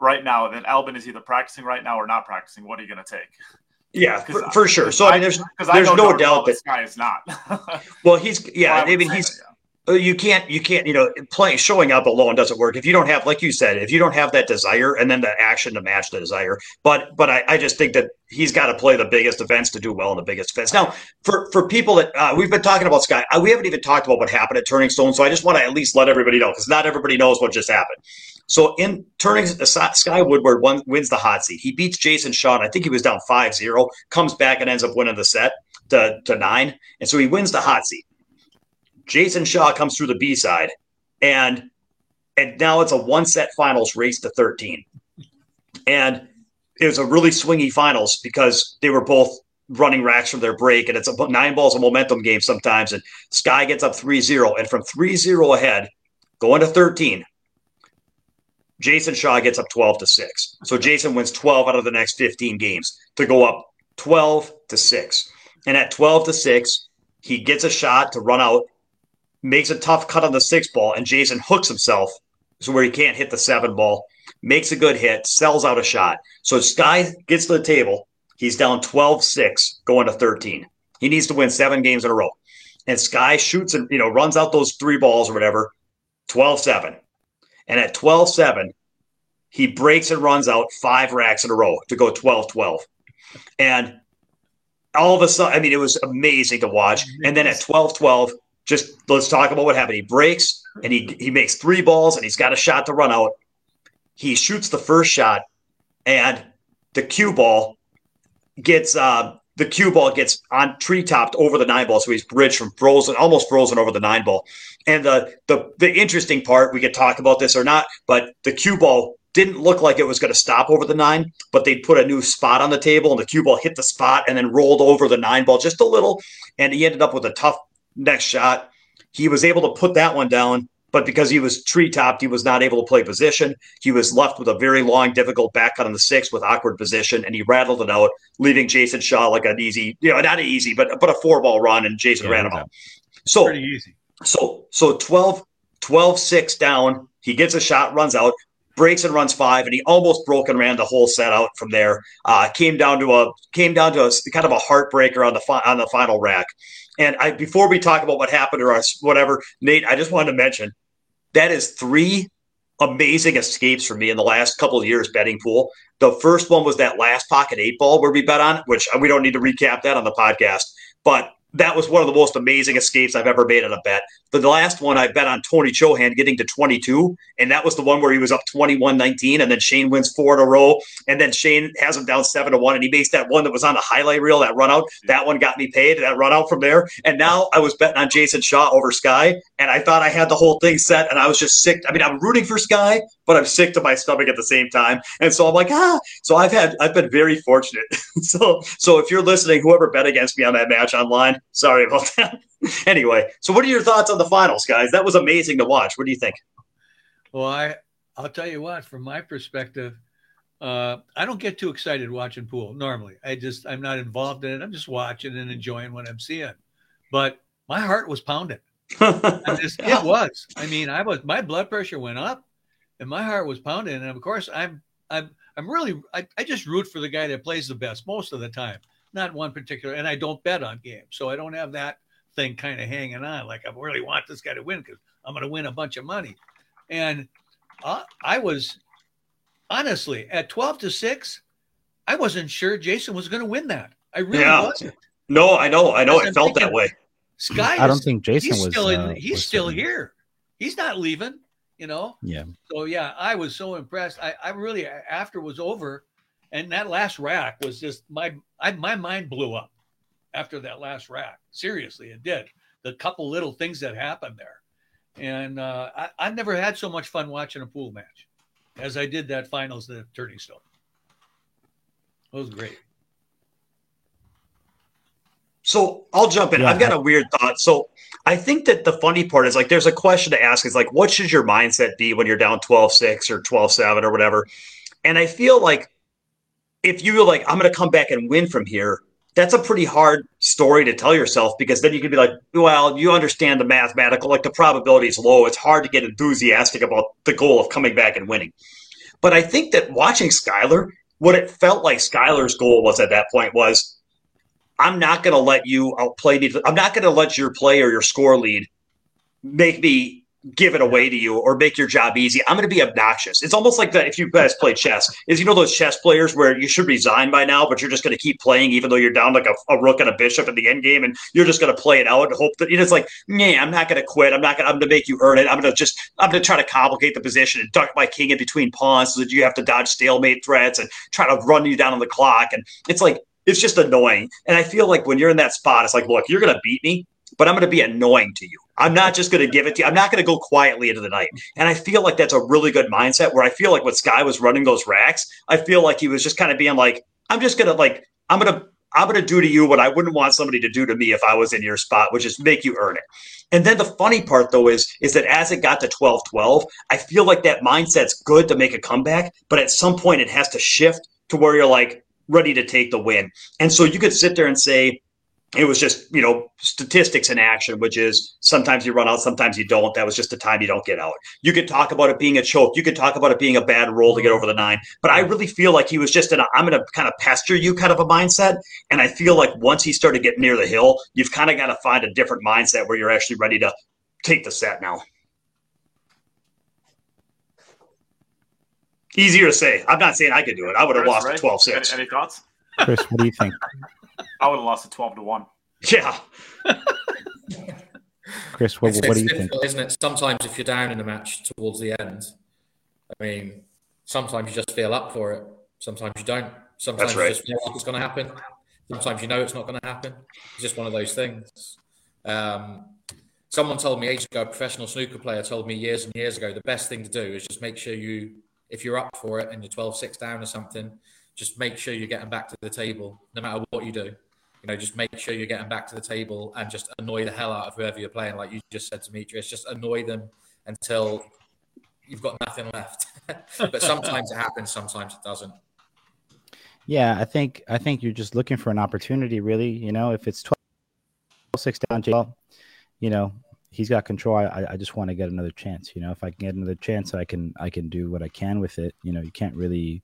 right now, then Albin is either practicing right now or not practicing. What are you going to take?
Yeah, for, for, sure. So I mean, there's there's no doubt that
this guy is not.
well, he's yeah. I, I mean, he's. That, yeah you can't you can't you know playing showing up alone doesn't work if you don't have like you said if you don't have that desire and then the action to match the desire but but i, I just think that he's got to play the biggest events to do well in the biggest events now for for people that uh, we've been talking about sky uh, we haven't even talked about what happened at turning stone so i just want to at least let everybody know because not everybody knows what just happened so in turning uh, Sky Woodward one, wins the hot seat. He beats Jason Shaw. I think he was down 5-0, comes back and ends up winning the set to, to nine. And so he wins the hot seat. Jason Shaw comes through the B side, and and now it's a one set finals race to 13. And it was a really swingy finals because they were both running racks from their break, and it's a nine balls a momentum game sometimes. And Sky gets up 3 0, and from 3 0 ahead, going to 13, Jason Shaw gets up 12 to 6. So Jason wins 12 out of the next 15 games to go up 12 to 6. And at 12 to 6, he gets a shot to run out makes a tough cut on the six ball, and Jason hooks himself so where he can't hit the seven ball, makes a good hit, sells out a shot. So Sky gets to the table. He's down 12 6 going to 13. He needs to win seven games in a row. And Sky shoots and, you know, runs out those three balls or whatever, 12 7. And at 12 7, he breaks and runs out five racks in a row to go 12 12. And all of a sudden, I mean, it was amazing to watch. And then at 12 12, just let's talk about what happened. He breaks and he he makes three balls and he's got a shot to run out. He shoots the first shot and the cue ball gets uh, the cue ball gets on tree topped over the nine ball, so he's bridged from frozen, almost frozen over the nine ball. And the the the interesting part, we could talk about this or not, but the cue ball didn't look like it was going to stop over the nine, but they put a new spot on the table, and the cue ball hit the spot and then rolled over the nine ball just a little, and he ended up with a tough next shot. He was able to put that one down, but because he was tree topped, he was not able to play position. He was left with a very long, difficult back cut on the six with awkward position, and he rattled it out, leaving Jason Shaw like an easy, you know, not an easy, but but a four ball run, and Jason yeah, ran him out. So pretty easy. So so 12, 12 6 down. He gets a shot, runs out, breaks and runs five, and he almost broke and ran the whole set out from there. Uh, came down to a came down to a kind of a heartbreaker on the fi- on the final rack. And I, before we talk about what happened or whatever, Nate, I just wanted to mention that is three amazing escapes for me in the last couple of years betting pool. The first one was that last pocket eight ball where we bet on, which we don't need to recap that on the podcast. But that was one of the most amazing escapes I've ever made on a bet. The last one I bet on Tony Chohan getting to 22, and that was the one where he was up 21 19, and then Shane wins four in a row, and then Shane has him down seven to one, and he makes that one that was on the highlight reel, that run out. That one got me paid, that run out from there. And now I was betting on Jason Shaw over Sky, and I thought I had the whole thing set, and I was just sick. I mean, I'm rooting for Sky, but I'm sick to my stomach at the same time. And so I'm like, ah. So I've had, I've been very fortunate. so, so if you're listening, whoever bet against me on that match online, sorry about that. anyway, so what are your thoughts on the finals, guys? That was amazing to watch. What do you think?
Well, I I'll tell you what, from my perspective, uh, I don't get too excited watching pool normally. I just I'm not involved in it. I'm just watching and enjoying what I'm seeing. But my heart was pounding. just, it was. I mean, I was my blood pressure went up, and my heart was pounding. And of course, I'm I'm I'm really I, I just root for the guy that plays the best most of the time not one particular, and I don't bet on games, so I don't have that thing kind of hanging on. Like I really want this guy to win because I'm going to win a bunch of money. And uh, I was honestly at 12 to six, I wasn't sure Jason was going to win that. I really yeah. wasn't.
No, I know, I know. It felt that way.
Sky, I don't think Jason
he's
was
still
in.
Uh, he's still here. He's not leaving. You know.
Yeah.
So yeah, I was so impressed. I, I really after it was over, and that last rack was just my I, my mind blew up after that last rack. Seriously, it did. The couple little things that happened there, And uh, I, I've never had so much fun watching a pool match as I did that finals the Turning Stone. It was great.
So I'll jump in. Yeah. I've got a weird thought. So I think that the funny part is like there's a question to ask is like, what should your mindset be when you're down 12 6 or 12 7 or whatever? And I feel like if you're like, I'm going to come back and win from here, that's a pretty hard story to tell yourself because then you could be like, well, you understand the mathematical, like the probability is low. It's hard to get enthusiastic about the goal of coming back and winning. But I think that watching Skylar, what it felt like Skylar's goal was at that point was I'm not going to let you outplay me. I'm not going to let your play or your score lead make me give it away to you or make your job easy. I'm going to be obnoxious. It's almost like that if you guys play chess, is you know those chess players where you should resign by now, but you're just going to keep playing even though you're down like a, a rook and a bishop in the end game, and you're just going to play it out and hope that you know, it's like, nah, I'm not going to quit. I'm not going. I'm going to make you earn it. I'm going to just I'm going to try to complicate the position and duck my king in between pawns so that you have to dodge stalemate threats and try to run you down on the clock. And it's like it's just annoying. And I feel like when you're in that spot, it's like, look, you're going to beat me, but I'm going to be annoying to you. I'm not just going to give it to you. I'm not going to go quietly into the night. And I feel like that's a really good mindset where I feel like when Sky was running those racks, I feel like he was just kind of being like, I'm just going to like, I'm going to, I'm going to do to you what I wouldn't want somebody to do to me if I was in your spot, which is make you earn it. And then the funny part though is is that as it got to 12-12, I feel like that mindset's good to make a comeback, but at some point it has to shift to where you're like ready to take the win. And so you could sit there and say, it was just you know statistics in action which is sometimes you run out sometimes you don't. That was just the time you don't get out. You could talk about it being a choke. You could talk about it being a bad roll to get over the nine. But i really feel like he was just in a i'm going to kind of pester you kind of a mindset. And i feel like once he started getting near the hill you've kind of got to find a different mindset where you're actually ready to take the set now easier to say i'm not saying i could do it i would have lost right. 12-6
any, any thoughts
chris what do you think
I would have lost it twelve to one.
Yeah.
Chris, what, what do you think?
Isn't it? Sometimes if you're down in a match towards the end, I mean, sometimes you just feel up for it. Sometimes you don't. Sometimes right. you just feel like it's going to happen. Sometimes you know it's not going to happen. It's just one of those things. Um, someone told me ages ago, a professional snooker player told me years and years ago, the best thing to do is just make sure you, if you're up for it and you're 12 6 down or something, just make sure you're getting back to the table no matter what you do. You know, just make sure you're getting back to the table and just annoy the hell out of whoever you're playing. Like you just said, Demetrius, just annoy them until you've got nothing left. but sometimes it happens, sometimes it doesn't.
Yeah, I think I think you're just looking for an opportunity, really. You know, if it's 12 6 down, you know, he's got control. I, I just want to get another chance. You know, if I can get another chance, I can I can do what I can with it. You know, you can't really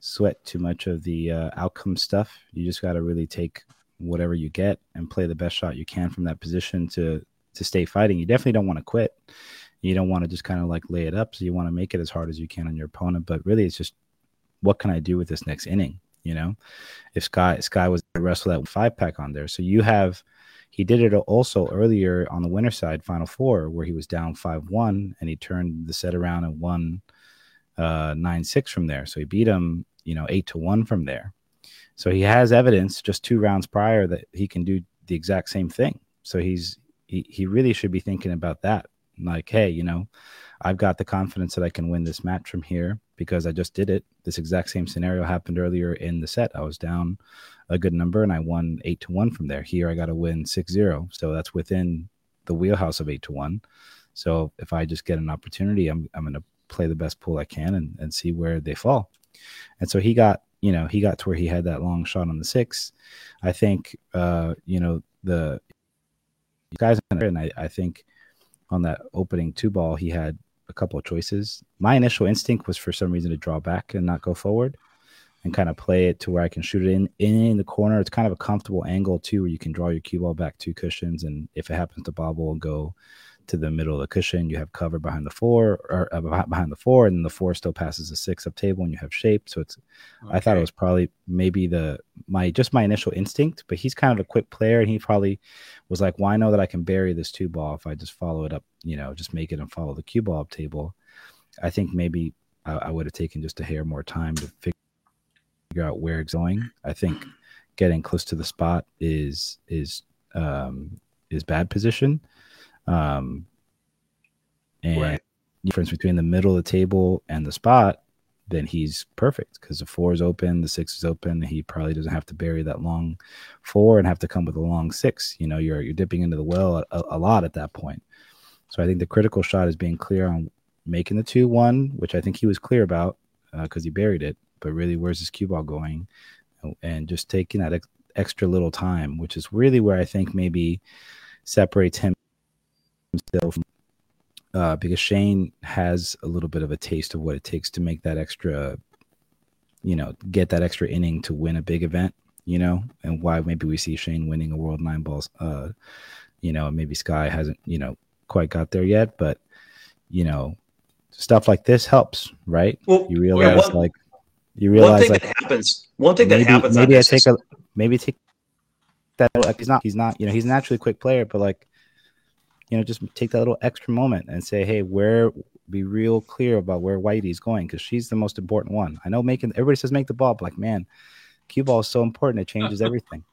sweat too much of the uh, outcome stuff. You just got to really take whatever you get and play the best shot you can from that position to to stay fighting. You definitely don't want to quit. You don't want to just kind of like lay it up. So you want to make it as hard as you can on your opponent. But really, it's just what can I do with this next inning? You know, if Sky Sky was to wrestle that five pack on there, so you have. He did it also earlier on the winner side, Final Four, where he was down five one, and he turned the set around and won uh, nine six from there. So he beat him you know, eight to one from there. So he has evidence just two rounds prior that he can do the exact same thing. So he's he, he really should be thinking about that. Like, hey, you know, I've got the confidence that I can win this match from here because I just did it. This exact same scenario happened earlier in the set. I was down a good number and I won eight to one from there. Here I got to win six zero. So that's within the wheelhouse of eight to one. So if I just get an opportunity, I'm I'm gonna play the best pool I can and, and see where they fall. And so he got, you know, he got to where he had that long shot on the six. I think, uh, you know, the guys, and I, I think on that opening two ball, he had a couple of choices. My initial instinct was for some reason to draw back and not go forward and kind of play it to where I can shoot it in, in, the corner. It's kind of a comfortable angle too, where you can draw your cue ball back two cushions, and if it happens to bobble and go to the middle of the cushion. You have cover behind the four or uh, behind the four, and then the four still passes a six up table, and you have shape. So it's. Okay. I thought it was probably maybe the my just my initial instinct, but he's kind of a quick player, and he probably was like, "Why well, know that I can bury this two ball if I just follow it up? You know, just make it and follow the cue ball up table." I think maybe I, I would have taken just a hair more time to figure out where it's going. I think getting close to the spot is is um, is bad position. Um, And right. difference between the middle of the table and the spot, then he's perfect because the four is open, the six is open. He probably doesn't have to bury that long four and have to come with a long six. You know, you're you're dipping into the well a, a lot at that point. So I think the critical shot is being clear on making the two one, which I think he was clear about because uh, he buried it. But really, where's his cue ball going? And just taking that ex- extra little time, which is really where I think maybe separates him from uh, because Shane has a little bit of a taste of what it takes to make that extra, you know, get that extra inning to win a big event, you know, and why maybe we see Shane winning a World Nine Balls, uh, you know, maybe Sky hasn't, you know, quite got there yet, but you know, stuff like this helps, right? Well, you realize one, like you realize one
thing
like
that happens. One thing maybe, that happens.
Maybe I take a maybe take that. Like he's not. He's not. You know, he's naturally a quick player, but like you know, just take that little extra moment and say, hey, where be real clear about where Whitey's going because she's the most important one. I know making everybody says make the ball, but like man, cue ball is so important; it changes everything.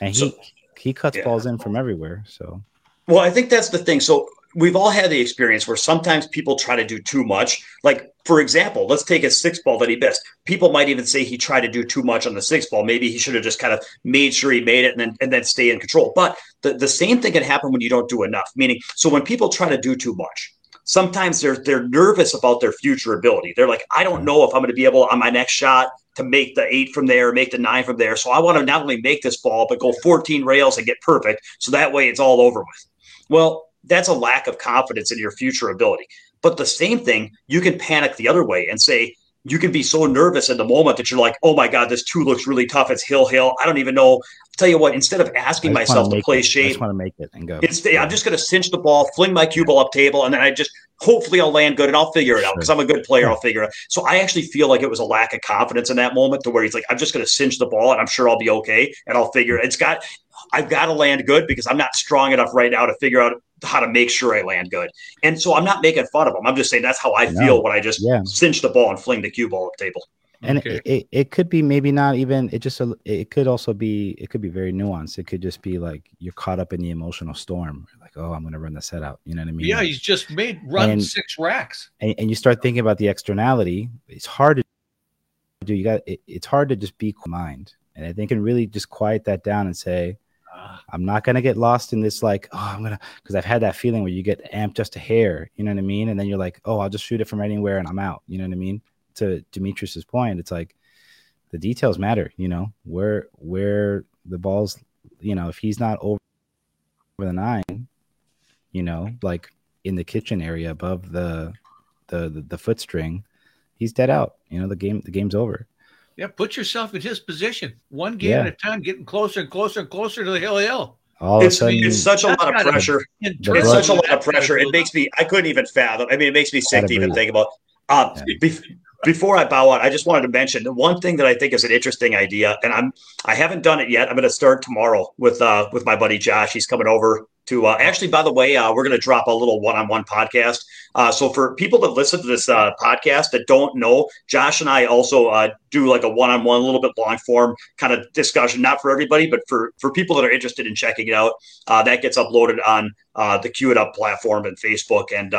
and he so, he cuts yeah. balls in from everywhere. So,
well, I think that's the thing. So we've all had the experience where sometimes people try to do too much. Like, for example, let's take a six ball that he missed. People might even say he tried to do too much on the six ball. Maybe he should have just kind of made sure he made it and then and then stay in control. But the, the same thing can happen when you don't do enough. Meaning, so when people try to do too much, sometimes they're they're nervous about their future ability. They're like, I don't know if I'm going to be able on my next shot to make the eight from there, make the nine from there. So I want to not only make this ball, but go 14 rails and get perfect. So that way it's all over with. Well, that's a lack of confidence in your future ability. But the same thing, you can panic the other way and say, you can be so nervous in the moment that you're like, oh my God, this two looks really tough. It's hill, hill. I don't even know. I'll tell you what, instead of asking myself to, to play
it.
shape, I
just want to make it and go.
Instead, I'm just going to cinch the ball, fling my cue ball up table, and then I just hopefully I'll land good and I'll figure it out because I'm a good player. I'll figure it out. So I actually feel like it was a lack of confidence in that moment to where he's like, I'm just going to cinch the ball and I'm sure I'll be okay and I'll figure it. It's got, I've got to land good because I'm not strong enough right now to figure out how to make sure I land good. And so I'm not making fun of them. I'm just saying that's how I feel no. when I just yeah. cinch the ball and fling the cue ball up the table.
And okay. it, it, it, could be maybe not even it just it could also be it could be very nuanced. It could just be like you're caught up in the emotional storm. Like, oh, I'm gonna run the set out. You know what I mean?
Yeah, he's just made run and, six racks.
And, and, you start thinking about the externality. It's hard to do. You got it, it's hard to just be mind. And I think can really just quiet that down and say, I'm not gonna get lost in this like, oh, I'm gonna because I've had that feeling where you get amped just a hair, you know what I mean? And then you're like, oh, I'll just shoot it from anywhere and I'm out. You know what I mean? To Demetrius's point, it's like the details matter, you know, where where the ball's you know, if he's not over the nine, you know, like in the kitchen area above the the the, the foot string, he's dead out. You know, the game the game's over.
Yeah, put yourself in his position. One game yeah. at a time, getting closer and closer and closer to the hill hill.
All it's, sudden, it's such a lot of pressure. It's such a lot of pressure. It makes me. I couldn't even fathom. I mean, it makes me sick to even think about. Um, yeah. before I bow out, I just wanted to mention the one thing that I think is an interesting idea, and I'm I haven't done it yet. I'm going to start tomorrow with uh, with my buddy Josh. He's coming over to uh, actually, by the way, uh, we're going to drop a little one-on-one podcast. Uh, so for people that listen to this uh, podcast that don't know, Josh and I also uh, do like a one-on-one, a little bit long form kind of discussion, not for everybody, but for for people that are interested in checking it out. Uh, that gets uploaded on the Cue It Up platform and Facebook and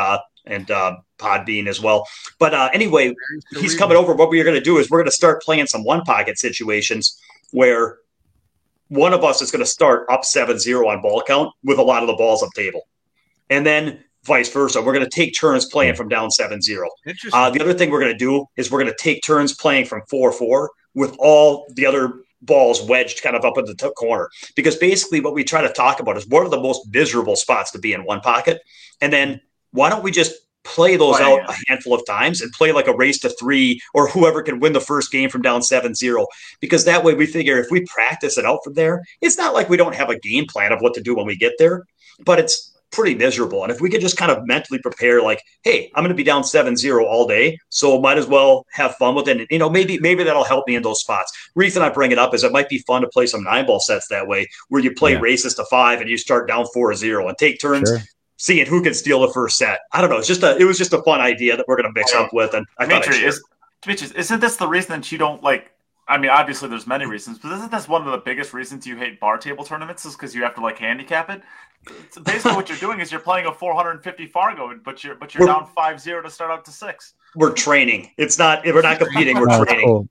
and Podbean as well. But anyway, he's coming over. What we're going to do is we're going to start playing some one pocket situations where one of us is going to start up 7-0 on ball count with a lot of the balls up table. And then vice versa. We're going to take turns playing from down 7-0. Uh, the other thing we're going to do is we're going to take turns playing from 4-4 with all the other balls wedged kind of up in the t- corner. Because basically what we try to talk about is what are the most miserable spots to be in one pocket? And then why don't we just play those out a handful of times and play like a race to three or whoever can win the first game from down 7-0 because that way we figure if we practice it out from there it's not like we don't have a game plan of what to do when we get there but it's pretty miserable. And if we could just kind of mentally prepare like hey i'm going to be down 7-0 all day so might as well have fun with it. And you know maybe maybe that'll help me in those spots. Reason i bring it up is it might be fun to play some nine ball sets that way where you play yeah. races to five and you start down 4-0 and take turns sure seeing who can steal the first set. I don't know. It's just a it was just a fun idea that we're going to mix up oh, with, and I Dimitri,
is, Dimitri, isn't this the reason that you don't like I mean, obviously, there's many reasons, but isn't this one of the biggest reasons you hate bar table tournaments? Is because you have to like handicap it. So basically, what you're doing is you're playing a 450 Fargo, but you're but you're we're, down 5-0 to start out to six.
We're training. It's not. We're not competing. We're no, training.
Cool.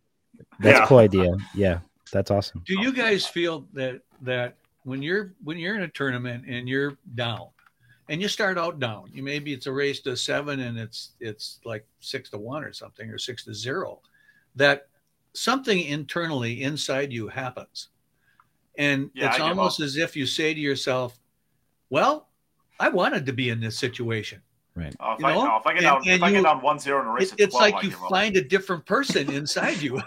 That's yeah. a cool idea. Yeah, that's awesome.
Do you guys feel that that when you're when you're in a tournament and you're down, and you start out down, you maybe it's a race to seven and it's it's like six to one or something or six to zero, that something internally inside you happens. And yeah, it's almost as if you say to yourself, Well, I wanted to be in this situation.
Right.
Oh, if, I, no, oh, if I get down, if I get down one zero in a race,
it, it's like you find a different person inside you.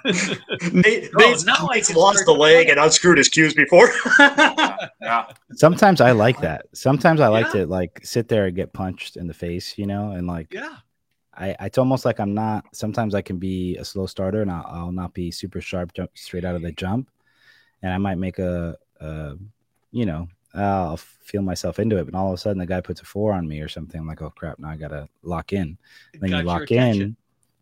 Nate, oh, Nate's, now Nate's lost the leg and unscrewed his cues before.
yeah, yeah,
Sometimes I like that. Sometimes I like yeah. to like sit there and get punched in the face, you know, and like
yeah.
I, it's almost like I'm not. Sometimes I can be a slow starter, and I'll, I'll not be super sharp jump straight out of the jump, and I might make a, a you know, I'll feel myself into it, but all of a sudden the guy puts a four on me or something. I'm like, oh crap, now I gotta lock in. Then you lock in,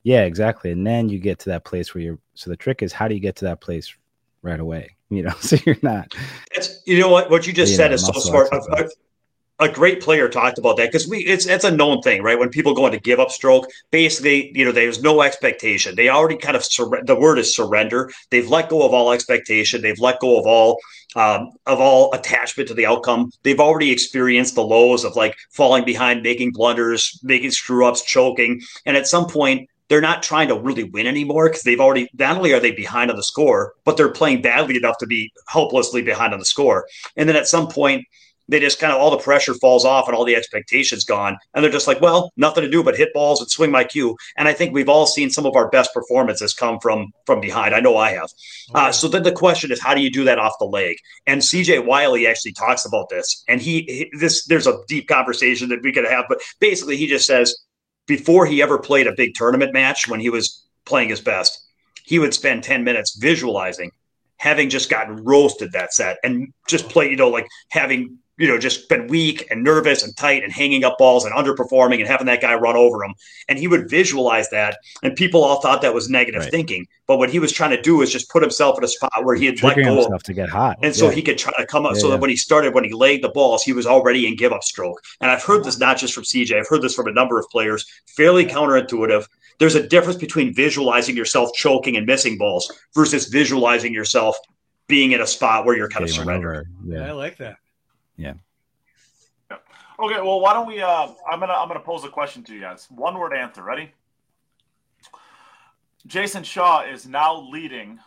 yeah, exactly, and then you get to that place where you're. So the trick is, how do you get to that place right away? You know, so you're not.
It's you know what what you just you said know, is so smart a great player talked about that because we it's it's a known thing, right? When people go into give up stroke, basically, you know, there's no expectation. They already kind of sur- the word is surrender. They've let go of all expectation. They've let go of all um, of all attachment to the outcome. They've already experienced the lows of like falling behind, making blunders, making screw ups, choking, and at some point. They're not trying to really win anymore because they've already not only are they behind on the score, but they're playing badly enough to be hopelessly behind on the score. And then at some point, they just kind of all the pressure falls off and all the expectations gone. And they're just like, well, nothing to do but hit balls and swing my cue. And I think we've all seen some of our best performances come from from behind. I know I have. Uh, okay. Uh, so then the question is, how do you do that off the leg? And CJ Wiley actually talks about this. And he, he this there's a deep conversation that we could have, but basically he just says before he ever played a big tournament match when he was playing his best, he would spend 10 minutes visualizing having just gotten roasted that set and just play, you know, like having you know, just been weak and nervous and tight and hanging up balls and underperforming and having that guy run over him. And he would visualize that. And people all thought that was negative right. thinking. But what he was trying to do is just put himself in a spot where he had let go
himself to get hot.
And so he could try to come up yeah, so that when he started, when he laid the balls, he was already in give up stroke. And I've heard this not just from CJ, I've heard this from a number of players, fairly counterintuitive. There's a difference between visualizing yourself choking and missing balls versus visualizing yourself being in a spot where you're kind of surrendering.
Yeah, I like that.
Yeah.
yeah. Okay. Well, why don't we? Uh, I'm gonna I'm gonna pose a question to you guys. One word answer. Ready? Jason Shaw is now leading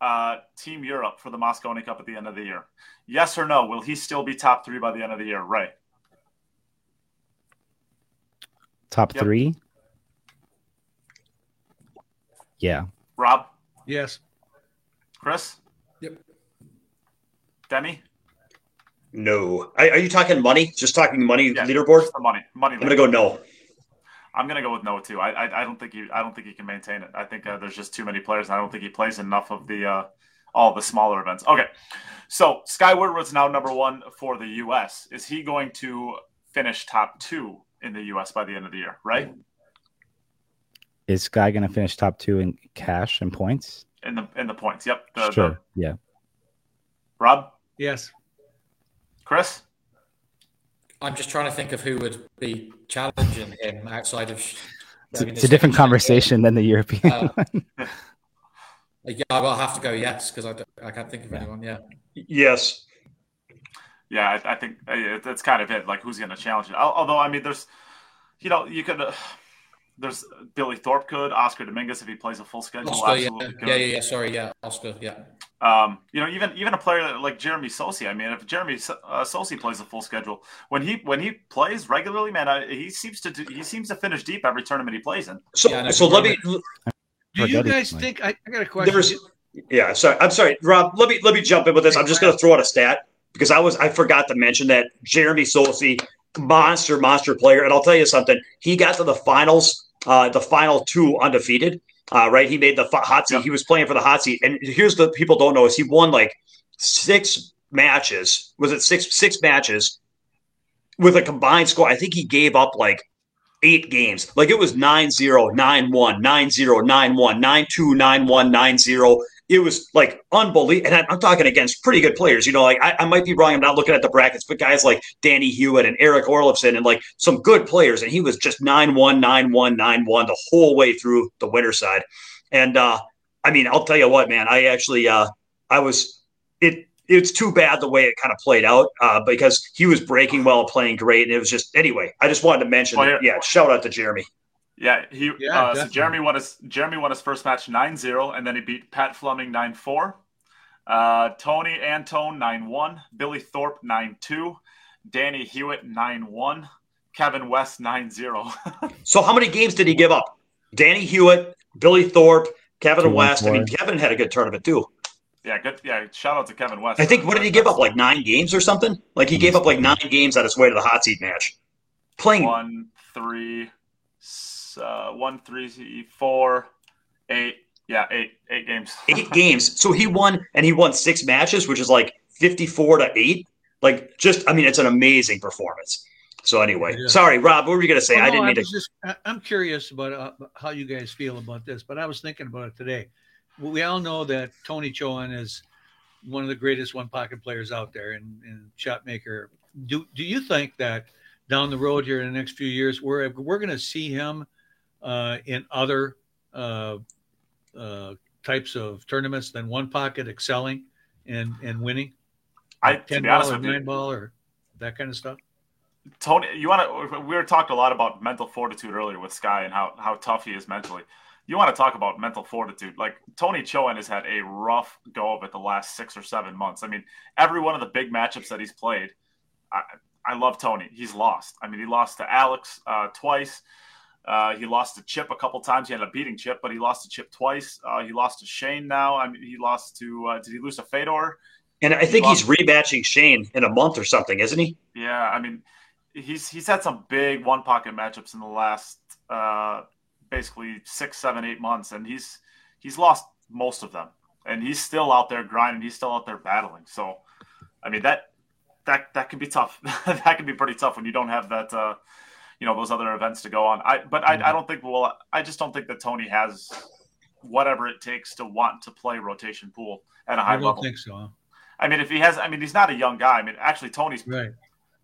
uh, Team Europe for the Mosconi Cup at the end of the year. Yes or no? Will he still be top three by the end of the year? Right.
Top yep. three. Yeah.
Rob.
Yes.
Chris.
Yep.
Demi.
No. Are, are you talking money? Just talking money yeah, leaderboard?
money. Money.
I'm gonna go no.
I'm gonna go with no too. I, I, I don't think he I don't think he can maintain it. I think uh, there's just too many players. I don't think he plays enough of the uh, all the smaller events. Okay, so Skyward was now number one for the U.S. Is he going to finish top two in the U.S. by the end of the year? Right?
Is Sky going to finish top two in cash and points?
In the in the points, yep. The,
sure. The... yeah.
Rob.
Yes.
Chris?
I'm just trying to think of who would be challenging him outside of.
It's, it's a different conversation than the European. Uh,
yeah, I'll have to go yes because I, I can't think of yeah. anyone. Yeah.
Yes.
Yeah, I, I think uh, that's kind of it. Like, who's going to challenge it? Although, I mean, there's, you know, you could. Uh, there's Billy Thorpe could Oscar Dominguez if he plays a full schedule.
Oscar, yeah. yeah, yeah, yeah. Sorry, yeah, Oscar, yeah.
Um, you know, even even a player like Jeremy Sossei. I mean, if Jeremy uh, Sossei plays a full schedule, when he when he plays regularly, man, I, he seems to do, he seems to finish deep every tournament he plays in.
So, yeah, so let me.
Do you guys think? I, I got a question. There's,
yeah, sorry. I'm sorry, Rob. Let me let me jump in with this. I'm just going to throw out a stat because I was I forgot to mention that Jeremy Sossei, monster monster player, and I'll tell you something. He got to the finals, uh, the final two undefeated uh, right? He made the hot seat. Yep. He was playing for the hot seat. And here's the people don't know is he won like six matches. Was it six six matches with a combined score? I think he gave up like eight games. Like it was 9-0, 9-1, 9-0, 9-1, 9-2, 9-1, 9-0. It was like unbelievable. And I'm talking against pretty good players. You know, like I, I, might be wrong. I'm not looking at the brackets, but guys like Danny Hewitt and Eric Hjorleifson and like some good players. And he was just 9 1, 9 1, 9 1 the whole way through the winter side. And uh, I mean, I'll tell you what, man, I actually, uh, I was, it, it's too bad the way it kind of played out uh, because he was breaking well, playing great, and it was just anyway. I just wanted to mention, oh, yeah. yeah, shout out to Jeremy.
Yeah, he yeah, uh, so Jeremy won his Jeremy won his first match 9-0, and then he beat Pat Fleming 9-4. Uh, Tony Antone 9-1, Billy Thorpe 9-2, Danny Hewitt 9-1, Kevin West 9-0.
so how many games did he give up? Danny Hewitt, Billy Thorpe, Kevin Two West. I mean, Kevin had a good tournament too.
Yeah, good. Yeah, shout out to Kevin West.
I think what did he give up? Like nine games or something? Like he gave up like nine games at his way to the hot seat match. Playing
one, three, uh, one, three, four, eight. Yeah, eight, eight games.
eight games. So he won, and he won six matches, which is like fifty-four to eight. Like, just I mean, it's an amazing performance. So anyway, yeah. sorry, Rob. What were you going to say? Oh, no, I didn't mean I to.
Just, I'm curious about uh, how you guys feel about this, but I was thinking about it today. We all know that Tony Chohan is one of the greatest one pocket players out there and, and shot maker. Do do you think that down the road here in the next few years, we're we're going to see him uh, in other uh, uh, types of tournaments than one pocket excelling and and winning?
I ten ball or
nine ball or that kind of stuff.
Tony, you want to? We were talking a lot about mental fortitude earlier with Sky and how how tough he is mentally. You want to talk about mental fortitude? Like Tony Chohan has had a rough go of it the last six or seven months. I mean, every one of the big matchups that he's played, I, I love Tony. He's lost. I mean, he lost to Alex uh, twice. Uh, he lost to Chip a couple times. He ended up beating Chip, but he lost to Chip twice. Uh, he lost to Shane now. I mean, he lost to uh, did he lose to Fedor?
And I think he he's rematching Shane in a month or something, isn't he?
Yeah, I mean, he's he's had some big one pocket matchups in the last uh, basically six, seven, eight months, and he's he's lost most of them, and he's still out there grinding. He's still out there battling. So, I mean that that that can be tough. that can be pretty tough when you don't have that. You know those other events to go on. I but I, I don't think well I just don't think that Tony has whatever it takes to want to play rotation pool at a high
I don't
level.
Think so.
I mean, if he has, I mean, he's not a young guy. I mean, actually, Tony's
right.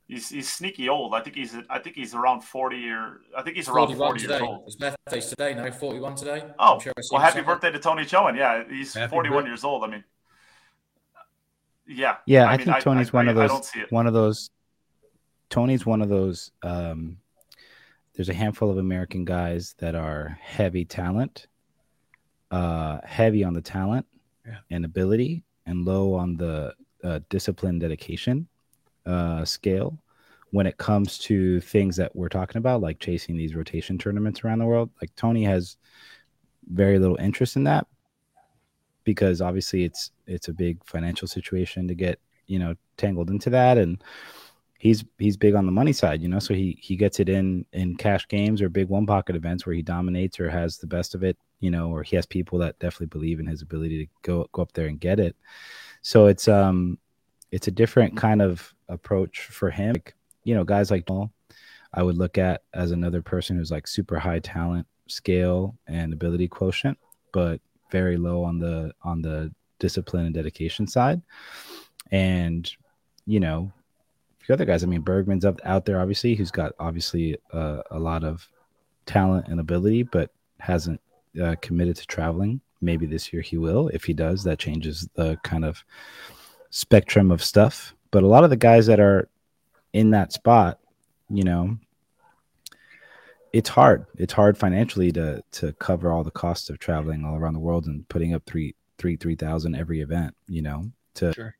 He's, he's sneaky old. I think he's I think he's around forty or I think he's around forty
today.
years old.
His birthday's today. No, forty one today.
Oh, sure well, happy birthday to Tony Chohan. Yeah, he's forty one years old. I mean, yeah,
yeah.
I,
I
mean,
think Tony's I, one I, of those. One of those. Tony's one of those um, there's a handful of American guys that are heavy talent, uh, heavy on the talent yeah. and ability, and low on the uh, discipline dedication uh, scale when it comes to things that we're talking about, like chasing these rotation tournaments around the world. Like Tony has very little interest in that because obviously it's it's a big financial situation to get you know tangled into that and he's he's big on the money side, you know. So he he gets it in in cash games or big one pocket events where he dominates or has the best of it, you know, or he has people that definitely believe in his ability to go go up there and get it. So it's um it's a different kind of approach for him. Like, you know, guys like Noel, I would look at as another person who's like super high talent scale and ability quotient, but very low on the on the discipline and dedication side. And you know, few other guys. I mean, Bergman's up out there, obviously, who's got obviously uh, a lot of talent and ability, but hasn't uh, committed to traveling. Maybe this year he will. If he does, that changes the kind of spectrum of stuff. But a lot of the guys that are in that spot, you know, it's hard. It's hard financially to to cover all the costs of traveling all around the world and putting up three three three thousand every event. You know, to sure.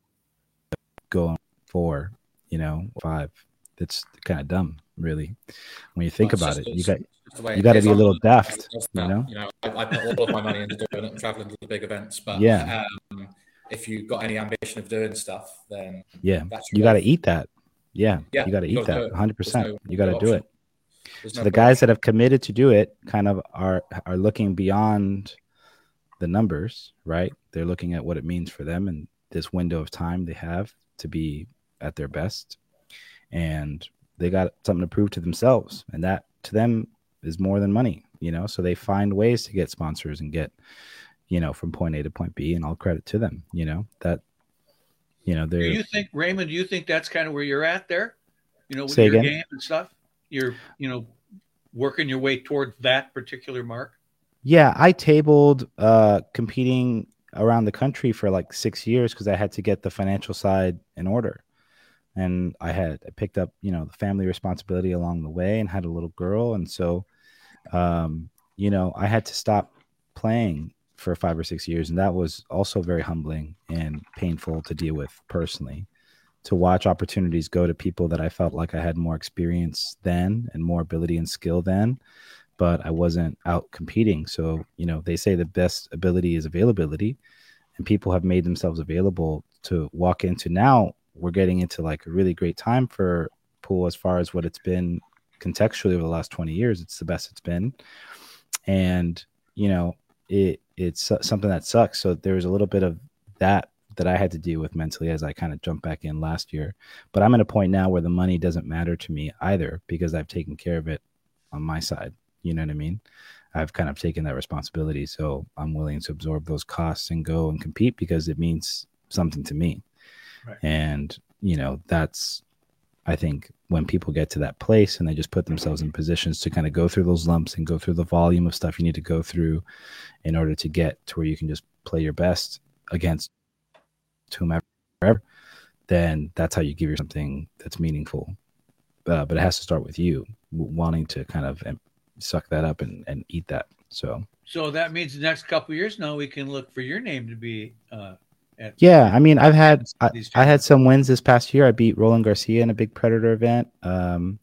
go for you know, five. It's kind of dumb, really, when you think well, about just, it. You got you got to be a little daft, you know.
You know, I, I, put all of my money into doing it and traveling to the big events, but yeah. Um, if you've got any ambition of doing stuff, then
yeah, you got to eat that. Yeah, yeah you got to eat that. 100. percent You got to do it. There's so no the guys that have committed to do it kind of are are looking beyond the numbers, right? They're looking at what it means for them and this window of time they have to be at their best and they got something to prove to themselves and that to them is more than money you know so they find ways to get sponsors and get you know, from point A to point B, and all credit to them. You know that, you know,
Do you think Raymond? Do you think that's kind of where you're at there? You know, with your
again?
game and stuff. You're, you know, working your way toward that particular mark.
Yeah, I tabled uh, competing around the country for like six years because I had to get the financial side in order, and I had I picked up you know the family responsibility along the way and had a little girl, and so um, you know I had to stop playing for five or six years, and that was also very humbling and painful to deal with personally. To watch opportunities go to people that I felt like I had more experience than and more ability and skill than, but I wasn't out competing. So, you know, they say the best ability is availability, and people have made themselves available to walk into. Now we're getting into like a really great time for pool as far as what it's been contextually over the last 20 years. It's the best it's been. And, you know, it it's something that sucks. So there's a little bit of that that I had to deal with mentally as I kind of jumped back in last year. But I'm at a point now where the money doesn't matter to me either because I've taken care of it on my side. You know what I mean? I've kind of taken that responsibility. So I'm willing to absorb those costs and go and compete because it means something to me.
Right.
And, you know, that's, I think, when people get to that place and they just put themselves in positions to kind of go through those lumps and go through the volume of stuff you need to go through in order to get to where you can just play your best against whomever, then that's how you give yourself something that's meaningful. Uh, but it has to start with you wanting to kind of suck that up and, and eat that. So,
So that means the next couple of years now we can look for your name to be uh, at.
yeah, I mean, I've had I, I had some wins this past year. I beat Roland Garcia in a big Predator event. Um,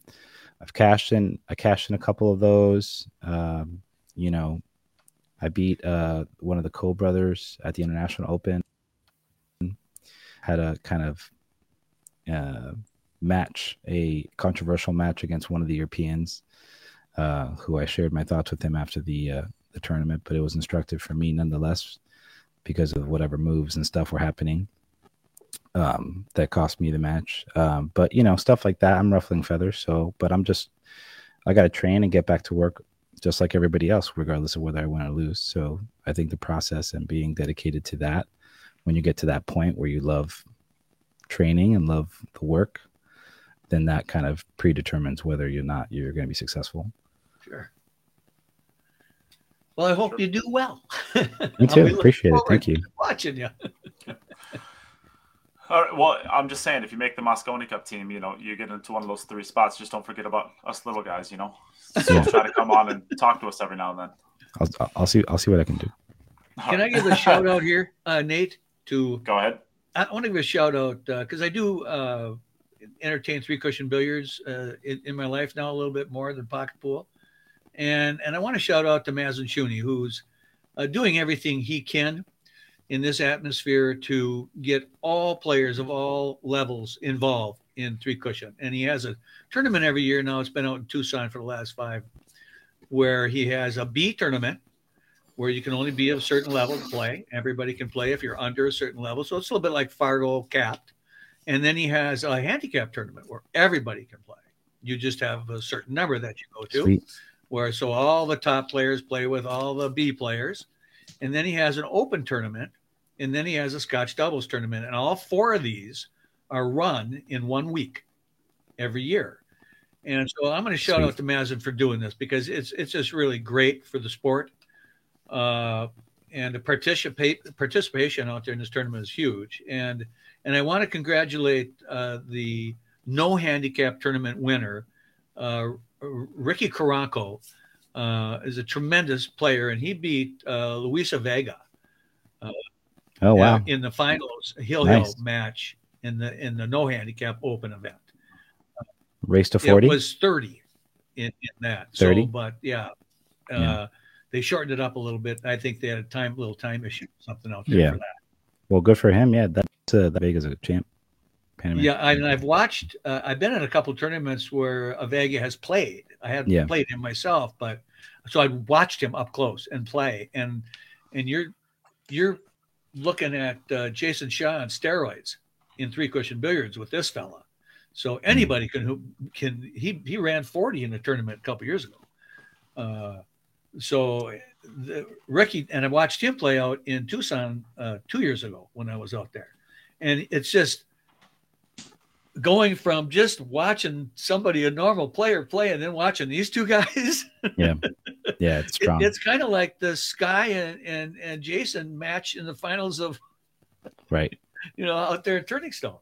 I've cashed in. I cashed in a couple of those. Um, you know, I beat uh, one of the Kolb brothers at the International Open. Had a kind of uh, match, a controversial match against one of the Europeans, uh, who I shared my thoughts with him after the uh, the tournament. But it was instructive for me nonetheless because of whatever moves and stuff were happening. Um, that cost me the match. Um, but you know, stuff like that. I'm ruffling feathers. So, but I'm just, I got to train and get back to work just like everybody else, regardless of whether I win or lose. So I think the process and being dedicated to that, when you get to that point where you love training and love the work, then that kind of predetermines whether you're not you're going to be successful.
Sure. Well, I hope you do well.
Me too.
be
Appreciate it. Thank you.
Watching you.
All right. Well, I'm just saying, if you make the Mosconi Cup team, you know, you get into one of those three spots. Just don't forget about us little guys. You know, so
Yeah.
try to come on and talk to us every now and then.
I'll, I'll see. I'll see what I can do.
All
Can I give a shout out here, uh, Nate? To
Go ahead.
I want to give a shout out because I do uh, entertain three cushion billiards uh, in, in my life now a little bit more than pocket pool, and and I want to shout out to Mazen Shuni who's uh, doing everything he can in this atmosphere to get all players of all levels involved in three cushion, and he has a tournament every year now. It's been out in Tucson for the last five, where he has a B tournament where you can only be of a certain level to play. Everybody can play if you're under a certain level. So it's a little bit like Fargo capped. And then he has a handicap tournament where everybody can play. You just have a certain number that you go to,
Sweet.
Where so all the top players play with all the B players. And then he has an open tournament. And then he has a Scotch doubles tournament. And all four of these are run in one week every year. And so I'm going to shout
Sweet.
out to Mazin for doing this because it's it's just really great for the sport uh, and the participate participation out there in this tournament is huge. And and I want to congratulate uh, the no handicap tournament winner, uh, Ricky Caranco. Uh, is a tremendous player, and he beat uh, Luisa Vega
Oh wow.
uh, in the finals Hill
Nice.
Hill match in the in the no handicap open event.
Race to forty.
It was 30 in, in that.
30?
So, but yeah, uh,
Yeah.
they shortened it up a little bit. I think they had a time, little time issue, something out there
Yeah.
for that.
well, good for him. Yeah, that's uh, that big as a champ.
Yeah, I, and I've watched. Uh, I've been in a couple tournaments where Avega has played. I hadn't
Yeah.
played him myself, but so I watched him up close and play. And and you're you're looking at uh, Jason Shaw on steroids in three cushion billiards with this fella. So anybody can who can he he ran forty in a tournament a couple years ago. Uh, so the, Ricky and I watched him play out in Tucson uh, two years ago when I was out there, and it's just going from just watching somebody a normal player play and then watching these two guys.
yeah, yeah, it's strong.
It, it's kind of like the Sky and, and and Jason match in the finals of
right.
You know, out there at Turning Stone,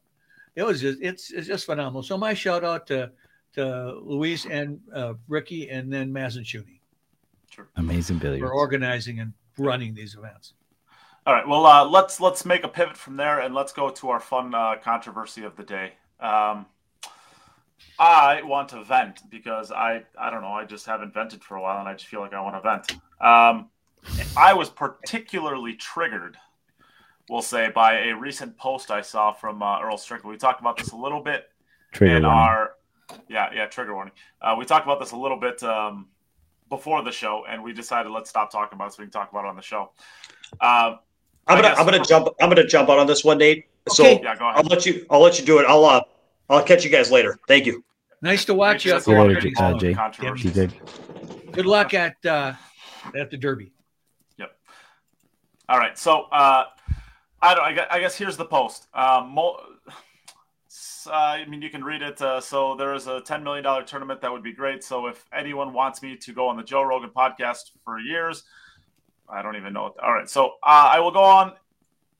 it was just it's it's just phenomenal. So my shout out to to Luis and uh, Ricky and then Mazen Shuni.
Sure. Amazing billiards
for organizing and running these events.
All right. Well, uh, let's let's make a pivot from there and let's go to our fun uh, controversy of the day. Um, I want to vent because I I don't know I just haven't vented for a while and I just feel like I want to vent. Um, I was particularly triggered, we'll say, by a recent post I saw from uh, Earl Strickland. We talked about this a little bit
trigger
in
warning.
our yeah yeah trigger warning. Uh, we talked about this a little bit um, before the show, and we decided let's stop talking about it so we can talk about it on the show. Uh,
I'm gonna I'm gonna jump I'm gonna jump out on this one, Nate. So
okay. yeah, go ahead.
I'll let you I'll let you do it. I'll uh I'll catch you guys later. Thank you.
Nice to watch you.
See you later, uh, Jay. Jay.
Good luck at uh, at the Derby.
Yep. All right. So uh, I don't. I guess, I guess here's the post. Um, mo- uh, I mean, you can read it. Uh, so there is a $10 million tournament that would be great. So if anyone wants me to go on the Joe Rogan podcast for years, I don't even know. All right. So uh, I will go on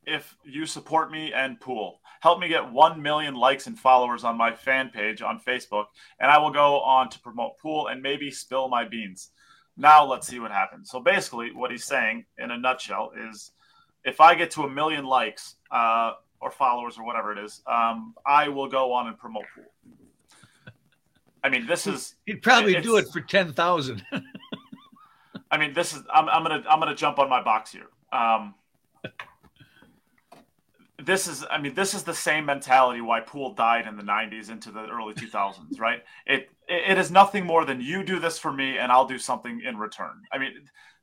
if you support me and Pool. Help me get 1 million likes and followers on my fan page on Facebook, and I will go on to promote Pool and maybe spill my beans. Now let's see what happens. So basically, what he's saying in a nutshell is if I get to a million likes, uh, or followers or whatever it is, um, I will go on and promote pool. I mean, this is
he'd probably do it for ten thousand.
I mean, this is I'm, I'm gonna I'm gonna jump on my box here. Um, this is I mean, this is the same mentality why pool died in the '90s into the early 2000s, right? It it is nothing more than you do this for me and I'll do something in return. I mean.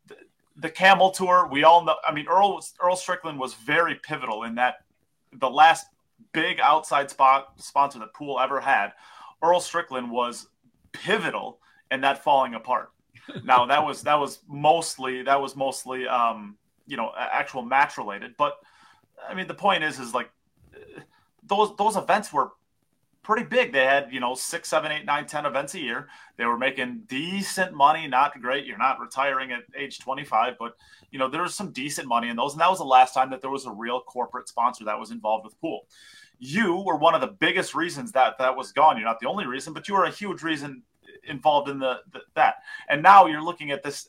The, the camel tour we all know i mean earl earl strickland was very pivotal in that the last big outside spot sponsor that Pool ever had, Earl Strickland was pivotal in that falling apart. now that was that was mostly that was mostly um, you know actual match related, but I mean the point is is like those those events were pretty big. They had, you know, six, seven, eight, nine, ten events a year. They were making decent money, not great. You're not retiring at age 25, but you know, there was some decent money in those. And that was the last time that there was a real corporate sponsor that was involved with pool. You were one of the biggest reasons that that was gone. You're not the only reason, but you were a huge reason involved in the, the that. And now you're looking at this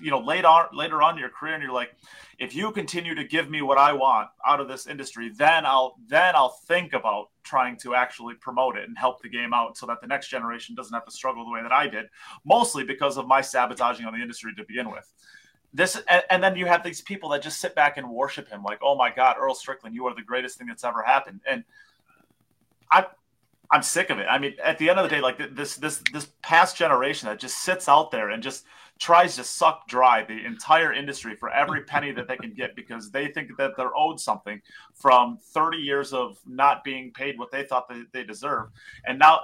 you know later on later on in your career and you're like if you continue to give me what i want out of this industry then i'll then i'll think about trying to actually promote it and help the game out so that the next generation doesn't have to struggle the way that i did mostly because of my sabotaging on the industry to begin with. This and, and then you have these people that just sit back and worship him like oh my god earl strickland you are the greatest thing that's ever happened. And i I'm sick of it. I mean, at the end of the day, like this this this past generation that just sits out there and just tries to suck dry the entire industry for every penny that they can get because they think that they're owed something from 30 years of not being paid what they thought they, they deserve. And now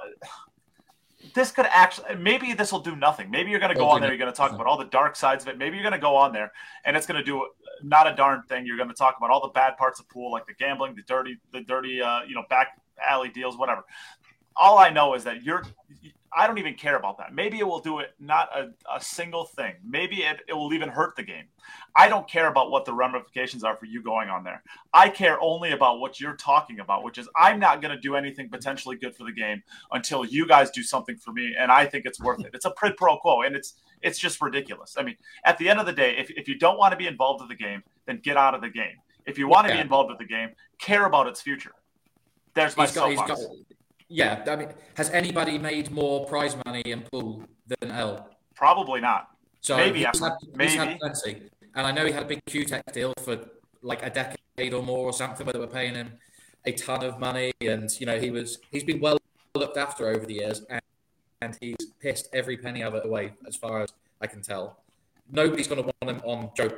this could actually maybe this will do nothing. Maybe you're going to go on there. You're going to talk about all the dark sides of it. Maybe you're going to go on there and it's going to do not a darn thing. You're going to talk about all the bad parts of pool, like the gambling, the dirty, the dirty, uh, you know, back alley deals, whatever. All I know is that you're I don't even care about that. Maybe it will do it not a, a single thing. Maybe it, it will even hurt the game. I don't care about what the ramifications are for you going on there. I care only about what you're talking about, which is I'm not going to do anything potentially good for the game until you guys do something for me, and I think it's worth it. It's a quid pro quo, and it's it's just ridiculous. I mean, at the end of the day, if, if you don't want to be involved with the game, then get out of the game. If you want to be involved with the game, care about its future. There's my soapbox.
Yeah, I mean, has anybody made more prize money in pool than L?
Probably not. So maybe he's had, maybe. He's had
plenty. And I know he had a big Cuetec deal for like a decade or more or something, where they were paying him a ton of money, and you know he was he's been well looked after over the years, and, and he's pissed every penny of it away, as far as I can tell. Nobody's going to want him on Joe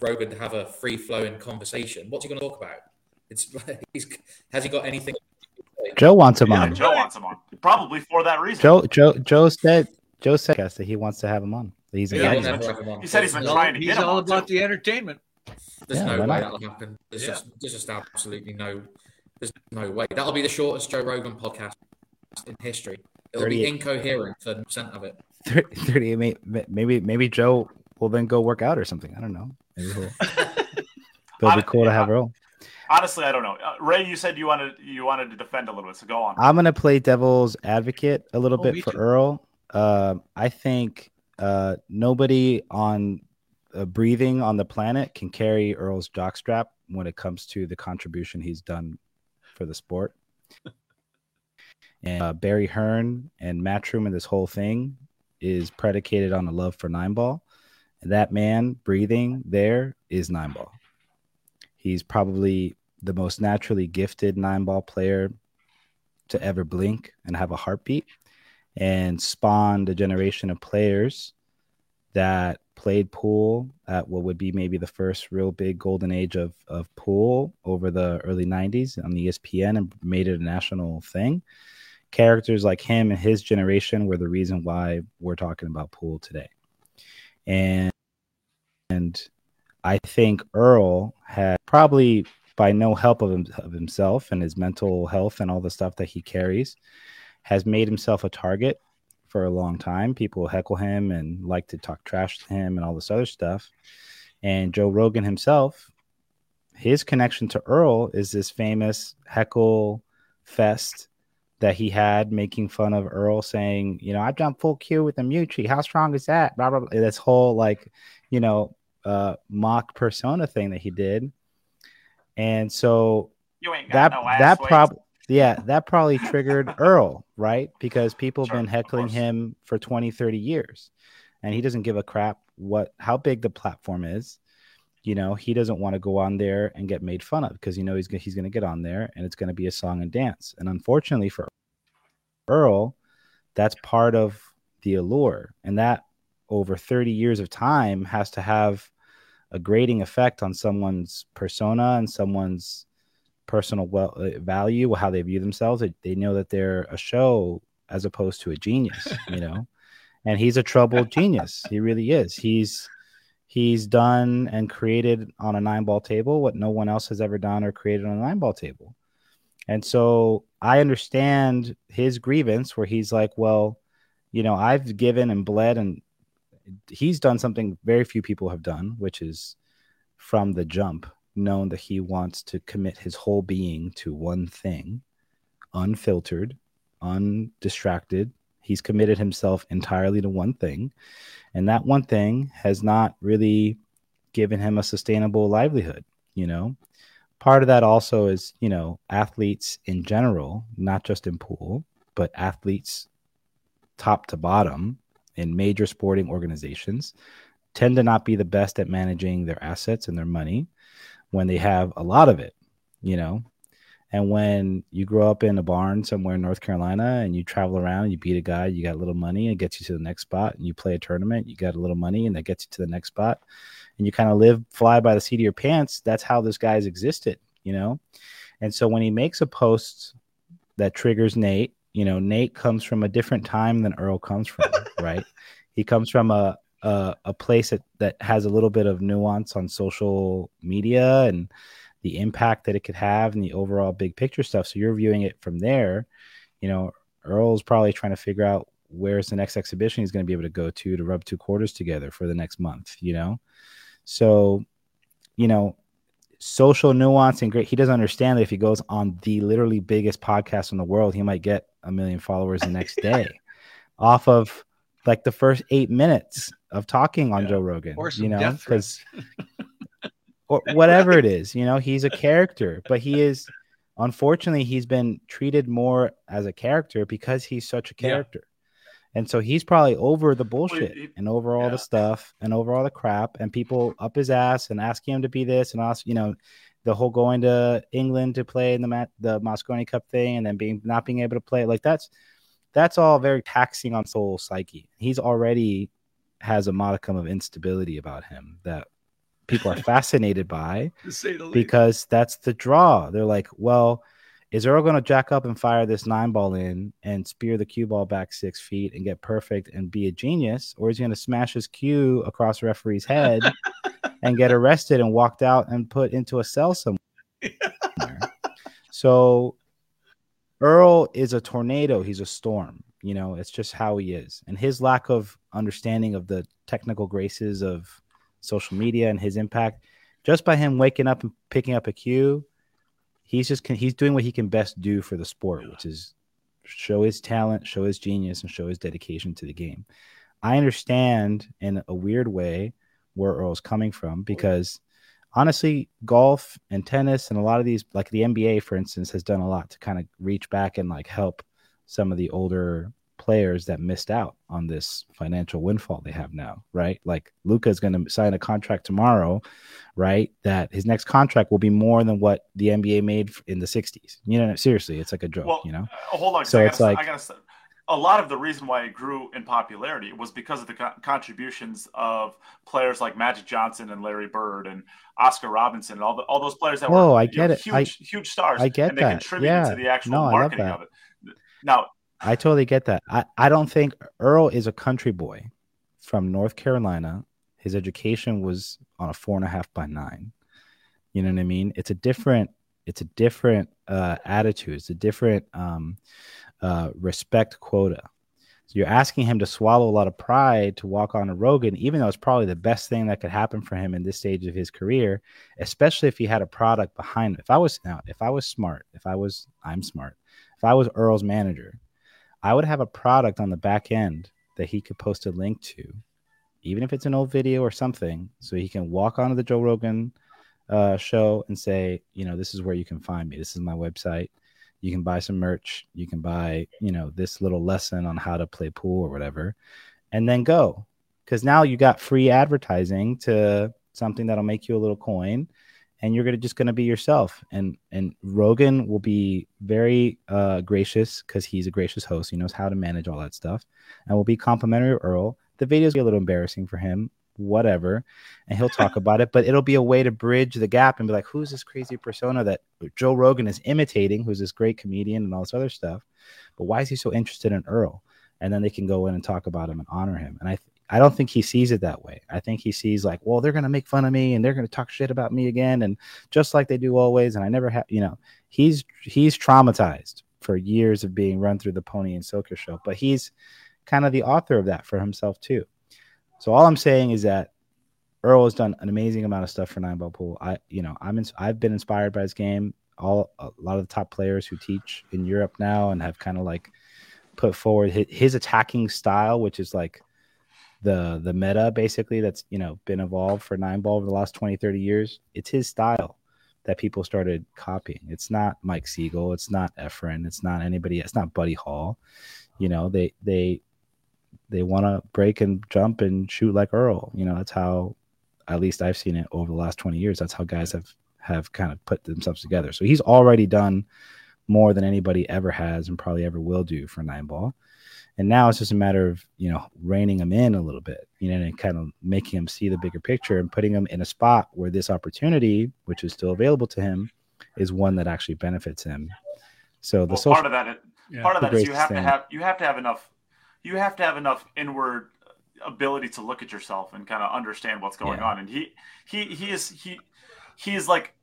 Rogan to have a free flowing conversation. What's he going to talk about? It's he's has he got anything
Joe wants him
yeah,
on.
Joe wants him on. Probably for that reason.
Joe Joe Joe said Joe said that he wants to have him on. He's
Yeah,
yeah,
he said he's been
He's all,
trying to
he's
get him
all
on,
about
too.
the entertainment.
There's
Yeah,
no way
not?
that'll happen. There's
Yeah.
just there's just absolutely no there's no way. That'll be the shortest Joe Rogan podcast in history. It'll be incoherent for percent of it.
30, may- maybe maybe Joe will then go work out or something. I don't know. Maybe he'll, it'll be cool to have Earl.
Honestly, I don't know. Uh, Ray, you said you wanted you wanted to defend a little bit, so go on.
I'm gonna play devil's advocate a little
Oh,
bit for
too.
Earl. Um, I think uh, nobody on uh, breathing on the planet can carry Earl's jockstrap when it comes to the contribution he's done for the sport. and uh, Barry Hearn and Matchroom and this whole thing is predicated on a love for nine ball. And that man breathing there is nine ball. He's probably the most naturally gifted nine ball player to ever blink and have a heartbeat and spawned a generation of players that played pool at what would be maybe the first real big golden age of, of pool over the early 90s on the ESPN and made it a national thing. Characters like him and his generation were the reason why we're talking about pool today. And and I think Earl had probably by no help of, him, of himself and his mental health and all the stuff that he carries has made himself a target for a long time. People heckle him and like to talk trash to him and all this other stuff. And Joe Rogan himself, his connection to Earl is this famous heckle fest that he had making fun of Earl saying, you know, I jumped full Q with a Mewtwo. How strong is that? Blah, blah, blah. This whole like, you know, uh, mock persona thing that he did. And so
You ain't got
that
no
that
weight.
prob yeah that probably triggered earl right? Because people have
Sure,
been heckling him for 20 30 years. And he doesn't give a crap what how big the platform is. You know he doesn't want to go on there and get made fun of because you know he's, he's going to get on there and it's going to be a song and dance. And unfortunately for earl that's part of the allure. And that over 30 years of time has to have a grading effect on someone's persona and someone's personal well, uh, value, how they view themselves. They, they know that they're a show as opposed to a genius, you know. and he's a troubled genius. He really is. He's he's done and created on a nine ball table what no one else has ever done or created on a nine ball table. And so I understand his grievance where he's like, well, you know, I've given and bled and he's done something very few people have done, which is from the jump known that he wants to commit his whole being to one thing, unfiltered, undistracted. He's committed himself entirely to one thing. And that one thing has not really given him a sustainable livelihood, you know? Part of that also is, you know, athletes in general, not just in pool, but athletes top to bottom in major sporting organizations tend to not be the best at managing their assets and their money when they have a lot of it, you know. And when you grow up in a barn somewhere in North Carolina and you travel around you beat a guy, you got a little money and it gets you to the next spot, and you play a tournament, you got a little money and that gets you to the next spot, and you kind of live fly by the seat of your pants. That's how this guy's existed, you know. And so when he makes a post that triggers Nate, you know, Nate comes from a different time than Earl comes from, right? He comes from a a, a place that, that has a little bit of nuance on social media and the impact that it could have and the overall big picture stuff. So you're viewing it from there. You know, Earl's probably trying to figure out where's the next exhibition he's going to be able to go to to rub two quarters together for the next month, you know? So, you know, social nuance and great. He doesn't understand that if he goes on the literally biggest podcast in the world, he might get a million followers the next day off of like the first eight minutes of talking on
Yeah.
Joe Rogan, you know, because or whatever it is, you know, he's a character, but he is unfortunately he's been treated more as a character because he's such a character. And so he's probably over the bullshit
he-
and over all
yeah.
the stuff and over all the crap and people up his ass and asking him to be this and ask, you know, the whole going to England to play in the Mat- the Mosconi Cup thing and then being not being able to play like that's that's all very taxing on soul psyche. He's already has a modicum of instability about him that people are fascinated by
the least.
because that's the draw. They're like, well, is Earl going to jack up and fire this nine ball in and spear the cue ball back six feet and get perfect and be a genius, or is he going to smash his cue across referee's head and get arrested and walked out and put into a cell somewhere? so Earl is a tornado. He's a storm. You know, it's just how he is, and his lack of understanding of the technical graces of social media and his impact, just by him waking up and picking up a cue he's just he's doing what he can best do for the sport, which is show his talent, show his genius, and show his dedication to the game. I understand in a weird way where Earl's coming from oh, because honestly, golf and tennis and a lot of these, like the NBA, for instance, has done a lot to kind of reach back and like help some of the older players that missed out on this financial windfall they have now, right? Like Luca is going to sign a contract tomorrow, right? That his next contract will be more than what the NBA made in the 60s. You know, seriously, it's like a joke, well, you know?
Uh, hold on. So it's gotta, like, I gotta, a lot of the reason why it grew in popularity was because of the co- contributions of players like Magic Johnson and Larry Bird and Oscar Robinson and all the, all those players that
Whoa,
were
I get
know,
it.
huge,
I,
huge stars.
I get
and
that.
They contributed
yeah.
to the actual
no,
marketing of it. Now,
I totally get that. I, I don't think Earl is a country boy from North Carolina. His education was on a four and a half by nine. You know what I mean? It's a different, it's a different uh, attitude. It's a different um, uh, respect quota. So you're asking him to swallow a lot of pride to walk on a Rogan, even though it's probably the best thing that could happen for him in this stage of his career, especially if he had a product behind him. If I was now, if I was smart, if I was, I'm smart. If I was Earl's manager, I would have a product on the back end that he could post a link to, even if it's an old video or something, so he can walk onto the Joe Rogan uh, show and say, you know, this is where you can find me. This is my website. You can buy some merch. You can buy, you know, this little lesson on how to play pool or whatever, and then go. Because now you got free advertising to something that'll make you a little coin and you're gonna just gonna be yourself. And and Rogan will be very uh, gracious because he's a gracious host. He knows how to manage all that stuff, and will be complimentary of Earl. The videos be a little embarrassing for him, whatever, and he'll talk about it. But it'll be a way to bridge the gap and be like, who's this crazy persona that Joe Rogan is imitating? Who's this great comedian and all this other stuff? But why is he so interested in Earl? And then they can go in and talk about him and honor him. And I I don't think he sees it that way. I think he sees like, well, they're gonna make fun of me and they're gonna talk shit about me again, and just like they do always. And I never have, you know, he's he's traumatized for years of being run through the Pony and Soka show, but he's kind of the author of that for himself too. So all I'm saying is that Earl has done an amazing amount of stuff for Nine Ball Pool. I, you know, I'm in, I've been inspired by his game. All a lot of the top players who teach in Europe now and have kind of like put forward his, his attacking style, which is like the the meta basically that's you know been evolved for nine ball over the last 20 30 years it's his style that people started copying. It's not mike sigel it's not Efren it's not anybody it's not buddy hall. You know they they they want to break and jump and shoot like earl. You know that's how at least i've seen it over the last 20 years that's how guys have have kind of put themselves together. So he's already done more than anybody ever has and probably ever will do for nine ball and now it's just a matter of, you know, reining him in a little bit, you know, and kind of making him see the bigger picture and putting him in a spot where this opportunity, which is still available to him, is one that actually benefits him. So the
well,
social,
part of that, yeah. part of that is you have to have you have to have enough you have to have enough inward ability to look at yourself and kind of understand what's going yeah. on. And he he he is he he is like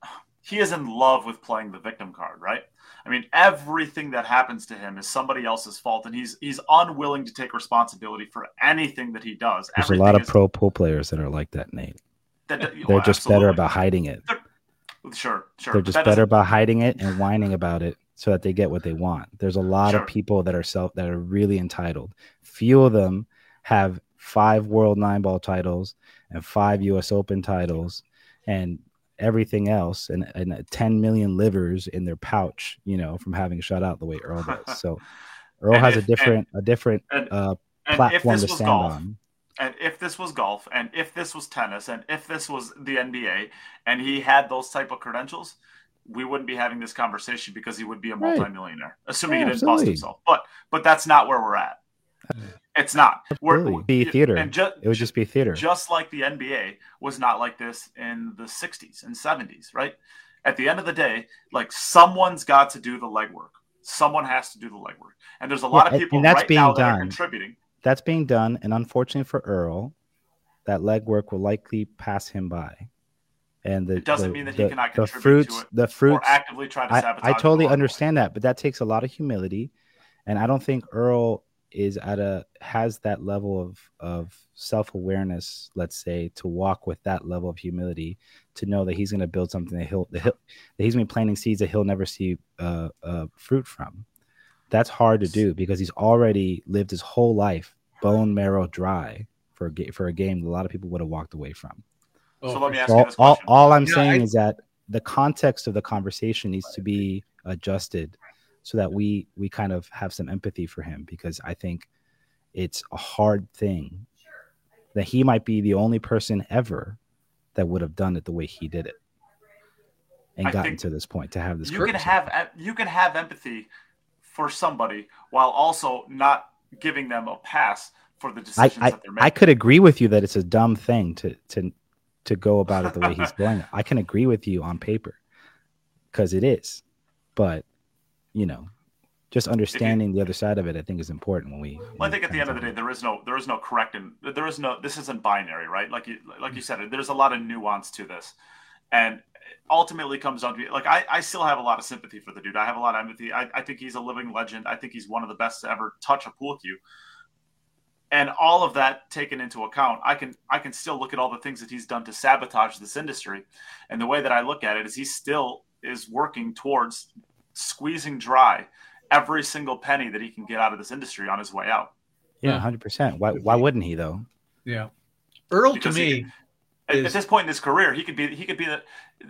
he is in love with playing the victim card, right? I mean, everything that happens to him is somebody else's fault, and he's he's unwilling to take responsibility for anything that he does.
There's everything a lot of is, pro pool players that are like that, Nate. That, They're well, just absolutely. better about hiding it.
They're, sure, sure.
They're just better about hiding it and whining about it so that they get what they want. There's a lot sure. of people that are self that are really entitled. Few of them have five world nine ball titles and five US Open titles and everything else and, and 10 million livers in their pouch, you know, from having shut out the way Earl does. So Earl has if, a different and, a different and, uh, platform to stand
golf,
on.
And if this was golf, and if this was tennis, and if this was the NBA, and he had those type of credentials, we wouldn't be having this conversation because he would be a multimillionaire, right. assuming yeah, he didn't absolutely. bust himself. But but that's not where we're at. It's not.
We're, be theater. And ju- it would just be theater.
Just like the NBA was not like this in the 60s and 70s, right? At the end of the day, like someone's got to do the legwork. Someone has to do the legwork, and there's a lot
Yeah,
of people
and that's
right
being
now that are
done.
contributing.
That's being done, and unfortunately for Earl, that legwork will likely pass him by. And the
It doesn't
the,
mean that he
the-
cannot
the
contribute
fruits,
to it
the
Or
fruits.
actively try to
I,
sabotage.
I
it
totally
along the way.
understand that, but that takes a lot of humility, and I don't think Earl is at a has that level of of self awareness. Let's say to walk with that level of humility to know that he's going to build something that he'll, that he'll that he's been planting seeds that he'll never see uh, uh, fruit from. That's hard to do because he's already lived his whole life bone marrow dry for a ga- for a game that a lot of people would have walked away from.
Oh,
So let me ask
So
you
all,
this
all, all I'm
Yeah,
saying
I-
is that the context of the conversation needs to be adjusted so that we we kind of have some empathy for him because I think it's a hard thing that he might be the only person ever that would have done it the way he did it and
I
gotten to this point to have this
you can have you can have empathy for somebody while also not giving them a pass for the
I,
decisions
I,
that they're making.
I could agree with you that it's a dumb thing to to to go about it the way he's going. I can agree with you on paper because it is, but you know, just understanding the other side of it, I think, is important when we.
Well, I think at the end of the day, there is no there is no correct and there is no this isn't binary, right? Like you like you said, there's a lot of nuance to this, and ultimately comes down to like I, I still have a lot of sympathy for the dude. I have a lot of empathy. I, I think he's a living legend. I think he's one of the best to ever touch a pool cue. And all of that taken into account, I can I can still look at all the things that he's done to sabotage this industry. And the way that I look at it is he still is working towards squeezing dry every single penny that he can get out of this industry on his way out.
Yeah, hmm. hundred percent. Why why wouldn't he though?
yeah. Earl to
Because he
me,
can- At, at this point in his career, he could be he could be the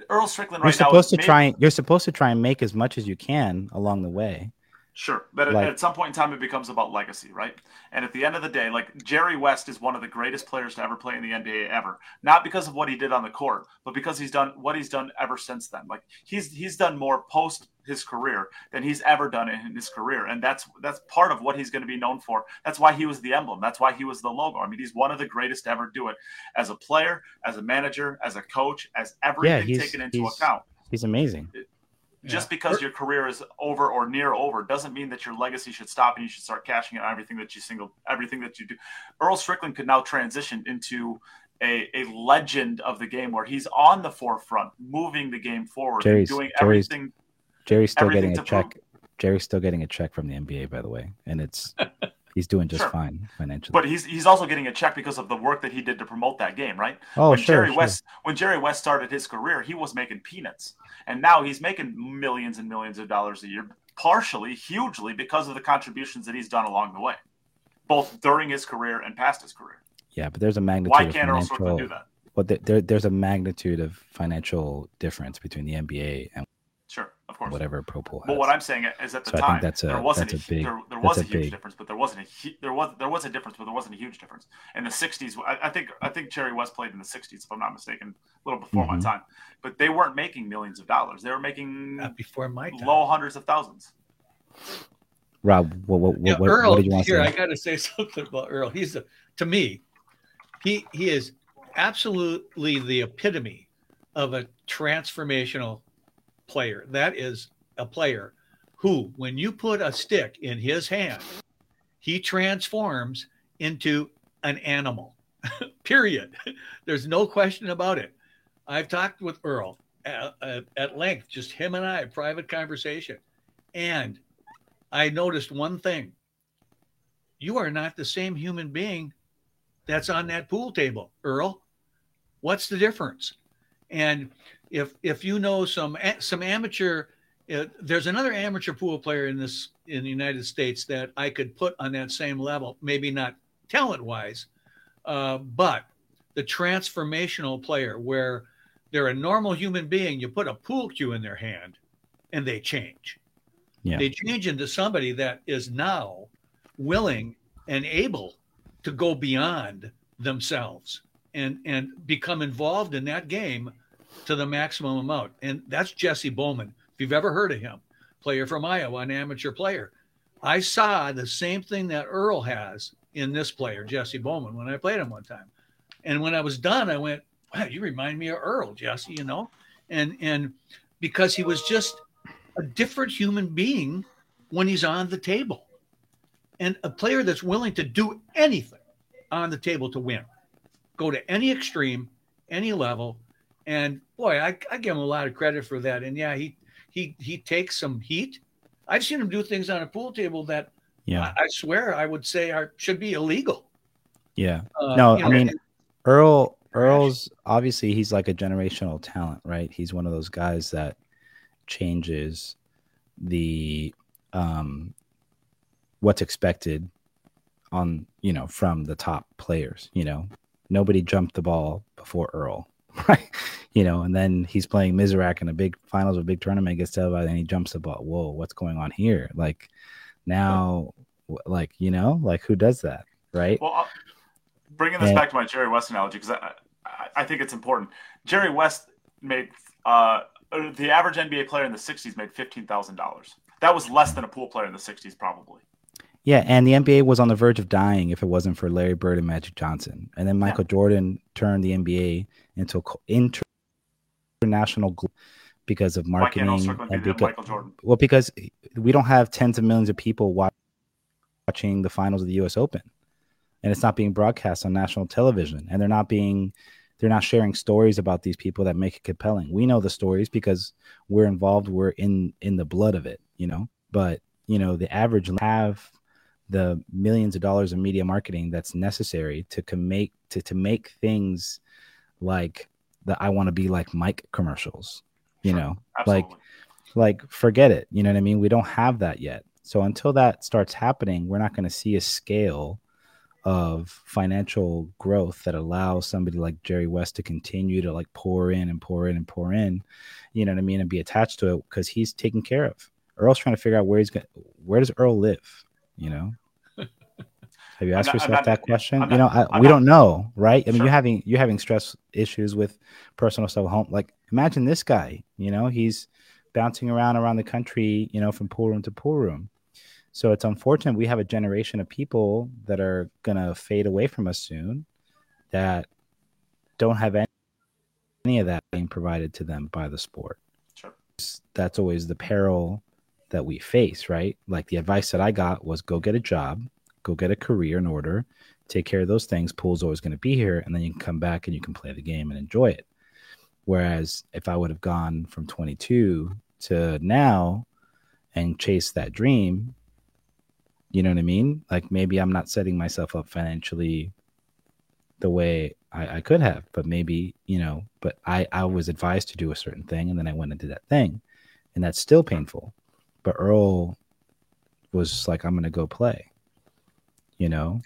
Earl Strickland
You're
right now.
supposed
is
to
maybe-
try. and You're supposed to try and make as much as you can along the way.
Sure, but at,
Like-
at some point in time, it becomes about legacy, right? And at the end of the day, like Jerry West is one of the greatest players to ever play in the NBA ever. Not because of what he did on the court, but because he's done what he's done ever since then. Like he's he's done more post his career than he's ever done in his career, and that's that's part of what he's going to be known for. That's why he was the emblem. That's why he was the logo. I mean, he's one of the greatest to ever do it as a player, as a manager, as a coach, as everything
he's-
taken into
he's-
account
He's amazing.
just because your career is over or near over doesn't mean that your legacy should stop and you should start cashing in on everything that you single everything that you do. Earl Strickland could now transition into a, a legend of the game where he's on the forefront, moving the game forward, and
Jerry's-
doing
Jerry's-
everything.
Jerry's still
everything
getting a check.
prove-
Jerry's still getting a check from the NBA, by the way, and it's he's doing just
Sure.
fine financially.
But he's he's also getting a check because of the work that he did to promote that game, right?
oh,
when
sure,
Jerry
sure.
West when Jerry West started his career, he was making peanuts, and now he's making millions and millions of dollars a year, partially, hugely because of the contributions that he's done along the way, both during his career and past his career.
Yeah, but there's a magnitude
Why
of
can't Earl. Strickland do that?
Well, there, there, there's a magnitude of financial difference between the NBA and
of course.
whatever Pro Pool has.
But what I'm saying is, at the
So
time,
that's a-
there wasn't
that's
a,
a big-
there, there was a
a
huge
big-
difference, but there wasn't a there was there was a difference, but there wasn't a huge difference. In the '60s, I, I think I think Jerry West played in the '60s, if I'm not mistaken, a little before my
Mhm.
time. But they weren't making millions of dollars; they were making
not before my time.
low hundreds of thousands.
Rob, what, what,
Yeah,
what,
Earl,
what did you want to say?
I got to say something about Earl. He's a, to me, he he is absolutely the epitome of a transformational player. That is a player who, when you put a stick in his hand, he transforms into an animal. Period. There's no question about it. I've talked with Earl at, at, at length, just him and I, private conversation, and I noticed one thing. You are not the same human being that's on that pool table, Earl. What's the difference? And if if you know some some amateur, uh, there's another amateur pool player in this in the United States that I could put on that same level. Maybe not talent wise, uh, but the transformational player where they're a normal human being. You put a pool cue in their hand, and they change
Yeah.
they change into somebody that is now willing and able to go beyond themselves and and become involved in that game to the maximum amount. And that's jesse bowman. If you've ever heard of him player from iowa an amateur player. I saw the same thing that earl has in this player jesse bowman when i played him one time. And when i was done i went wow you remind me of earl jesse you know? And and because he was just a different human being when he's on the table. And a player that's willing to do anything on the table to win, go to any extreme, any level. And boy, I, I give him a lot of credit for that. And yeah, he he he takes some heat. I've seen him do things on a pool table that yeah, I, I swear I would say are should be illegal.
Yeah. Uh, no, know, I mean Earl Earl's obviously he's like a generational talent, right? He's one of those guys that changes the um what's expected on you know from the top players you know nobody jumped the ball before earl right. You know and then he's playing Mizerak in a big finals of a big tournament gets televised and he jumps the ball. Whoa what's going on here? Like now like you know like who does that? Right?
Well uh, bringing this and, back to my jerry west analogy because I, I, I think it's important. Jerry west made uh the average nba player in the 60s made $15000 that was less than a pool player in the 60s probably.
Yeah, and the NBA was on the verge of dying if it wasn't for Larry Bird and Magic Johnson. And then Michael yeah. Jordan turned the NBA into international because of marketing and because, well because we don't have tens of millions of people watching the finals of the US Open. And it's not being broadcast on national television and they're not being they're not sharing stories about these people that make it compelling. We know the stories because we're involved, we're in in the blood of it, you know. But, you know, the average have the millions of dollars of media marketing that's necessary to make to, to make things like the I want to be like Mike commercials, you sure, know, absolutely. like like forget it. You know what I mean? We don't have that yet. So until that starts happening, we're not going to see a scale of financial growth that allows somebody like Jerry West to continue to like pour in and pour in and pour in, you know what I mean, and be attached to it because he's taken care of. Earl's trying to figure out where he's going. Where does Earl live? You know, have you asked not, yourself not, that question? You know, I, we don't know, right? I mean, sure. you're having you're having stress issues with personal stuff at home. Like, imagine this guy. You know, he's bouncing around around the country. You know, from pool room to pool room. So it's unfortunate we have a generation of people that are gonna fade away from us soon, that don't have any, any of that being provided to them by the sport. Sure. That's always the peril that we face, right? Like the advice that I got was go get a job, go get a career in order, take care of those things. Pool's always going to be here, and then you can come back and you can play the game and enjoy it. Whereas if I would have gone from 22 to now and chased that dream, you know what I mean? Like maybe I'm not setting myself up financially the way I, I could have, but maybe, you know, but I, I was advised to do a certain thing and then I went and did that thing. And that's still painful but Earl was like, I'm going to go play, you know?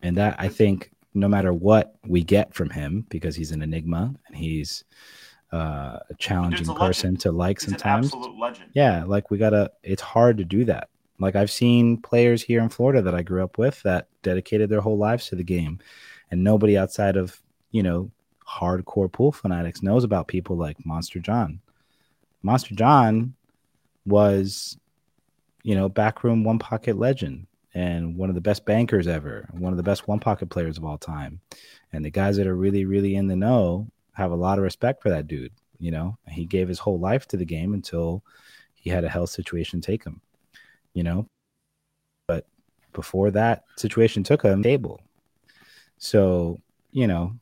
And that I think no matter what we get from him, because he's an enigma and he's uh, a challenging a person to like he's sometimes. Yeah, like we gotta. It's hard to do that. Like I've seen players here in Florida that I grew up with that dedicated their whole lives to the game, and nobody outside of you know hardcore pool fanatics knows about people like Monster John. Monster John was you know, backroom one pocket legend and one of the best bankers ever, one of the best one pocket players of all time. And the guys that are really, really in the know have a lot of respect for that dude. You know, he gave his whole life to the game until he had a health situation take him, you know. But before that situation took him, table. So, you know,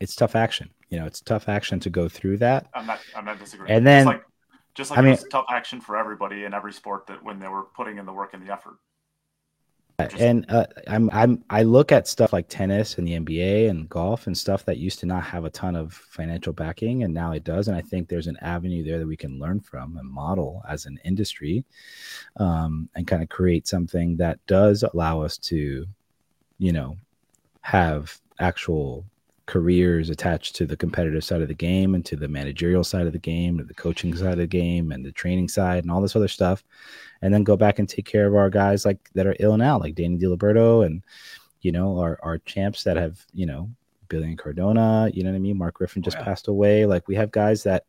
it's tough action. You know, it's tough action to go through that.
I'm not, I'm not disagreeing.
And then, like,
just like I mean, it was tough action for everybody in every sport that when they were putting in the work and the effort.
Just, and uh, I'm I'm I look at stuff like tennis and the NBA and golf and stuff that used to not have a ton of financial backing and now it does and I think there's an avenue there that we can learn from and model as an industry um, and kind of create something that does allow us to you know have actual careers attached to the competitive side of the game and to the managerial side of the game and the coaching side of the game and the training side and all this other stuff. And then go back and take care of our guys like that are ill now like danny diliberto and you know our, our champs that have you know billy incardona you know what i mean? Mark griffin oh, just passed away. Like we have guys that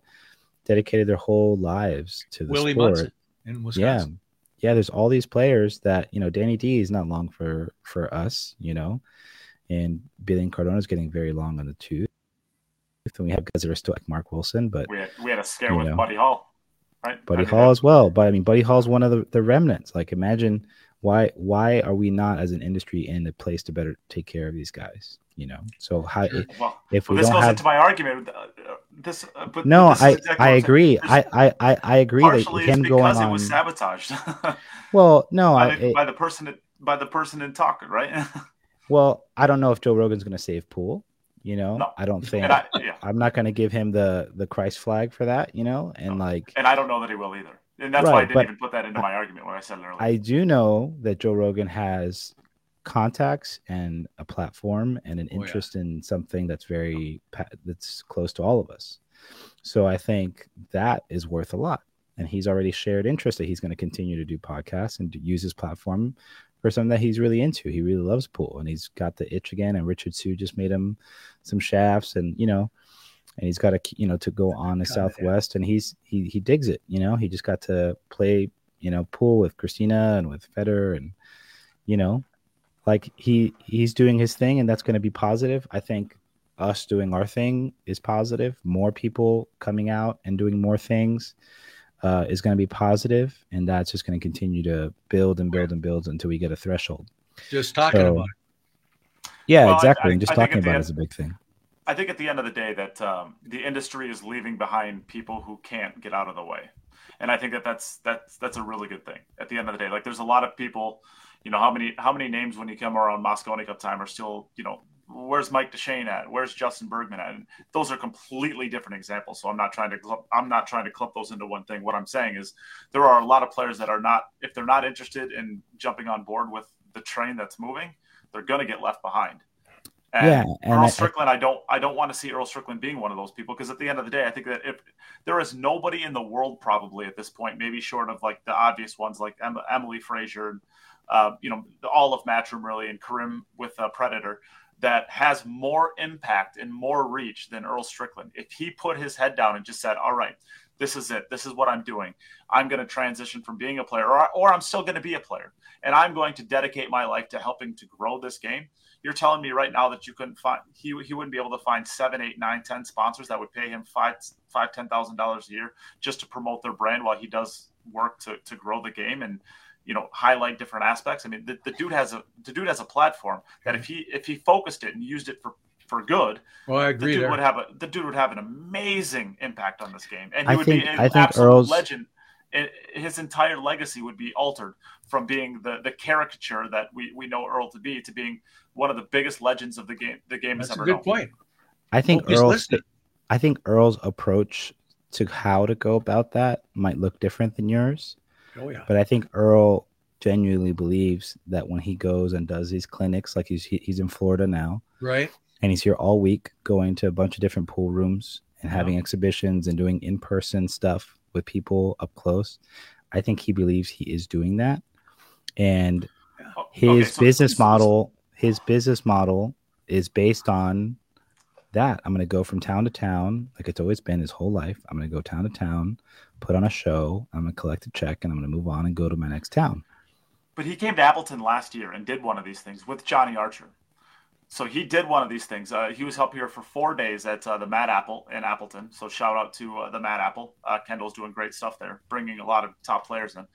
dedicated their whole lives to the Willie sport. Munson in Wisconsin. yeah yeah there's all these players that you know danny d is not long for for us you know and Billy Cardona is getting very long on the tooth. and we have guys that are still like Mark Wilson, but
we had, we had a scare with know, Buddy Hall, right?
Buddy I Hall as well. But I mean, Buddy Hall is one of the, the remnants. Like, imagine why why are we not as an industry in a place to better take care of these guys? You know, so how well, if we
well, this goes
have,
into my argument. Uh, uh this, uh, but
no,
this
I I agree. I, I I agree that him going on
it was sabotaged.
well, no,
by,
I,
the, it, by the person by the person in talking, right?
well, I don't know if Joe Rogan's going to save pool. You know, no. I don't think I, yeah. I'm not going to give him the the Christ flag for that. You know, and no. like,
and I don't know that he will either. And that's right, why I didn't even put that into my argument when I said it earlier.
I do know that Joe Rogan has contacts and a platform and an interest oh, yeah. in something that's very that's close to all of us. So I think that is worth a lot. And he's already shared interest that he's going to continue to do podcasts and to use his platform for something that he's really into. He really loves pool and he's got the itch again. And Richard Sue just made him some shafts and, you know, and he's got to, you know, to go on the Southwest and he's, he, he digs it, you know, he just got to play, you know, pool with Christina and with Fedor and, you know, like he, he's doing his thing and that's going to be positive. I think us doing our thing is positive. More people coming out and doing more things uh, is going to be positive, and that's just going to continue to build and build and build until we get a threshold.
Just talking so, about it.
Yeah, well, exactly. I, and just talking about it is a big thing.
I think at the end of the day that um, the industry is leaving behind people who can't get out of the way, and I think that that's that's that's a really good thing. At the end of the day, like there's a lot of people, you know, how many how many names when you come around Mosconi Cup time are still you know where's Mike Dechaine at? Where's Justin Bergman at? And those are completely different examples. So I'm not trying to clump, I'm not trying to clump those into one thing. What I'm saying is there are a lot of players that are not if they're not interested in jumping on board with the train that's moving, they're going to get left behind. And yeah, and Earl Strickland, I, I don't, I don't want to see Earl Strickland being one of those people because at the end of the day, I think that if there is nobody in the world probably at this point, maybe short of like the obvious ones like Emily Frazer, and uh, you know, all of Matchroom really, and Karim with uh, Predator, that has more impact and more reach than Earl Strickland. If he put his head down and just said, "All right, this is it. This is what I'm doing. I'm going to transition from being a player, or, or I'm still going to be a player, and I'm going to dedicate my life to helping to grow this game." You're telling me right now that you couldn't find he he wouldn't be able to find seven, eight, nine, ten sponsors that would pay him five five ten thousand dollars a year just to promote their brand while he does work to to grow the game and you know highlight different aspects. I mean, the, the dude has a the dude has a platform that if he if he focused it and used it for for good,
well, I agree.
The dude
there.
would have a the dude would have an amazing impact on this game, and
he
I
would think,
be an
I think
absolute
Earl's...
legend. His entire legacy would be altered from being the the caricature that we we know Earl to be to being one of the biggest legends of the game. The game
That's
has ever
a good
known.
point.
I think well, Earl's. I think Earl's approach to how to go about that might look different than yours.
Oh yeah.
But I think Earl genuinely believes that when he goes and does these clinics, like he's he's in Florida now,
right?
And he's here all week, going to a bunch of different pool rooms and having exhibitions and doing in person stuff with people up close. I think he believes he is doing that, and oh, his okay, so business model, his business model is based on that. I'm going to go from town to town, like it's always been his whole life. I'm going to go town to town, put on a show. I'm going to collect a check, and I'm going to move on and go to my next town.
But he came to Appleton last year and did one of these things with Johnny Archer. So he did one of these things. Uh, he was up here for four days at uh, the Mad Apple in Appleton. So shout out to uh, the Mad Apple. Uh, Kendall's doing great stuff there, bringing a lot of top players in.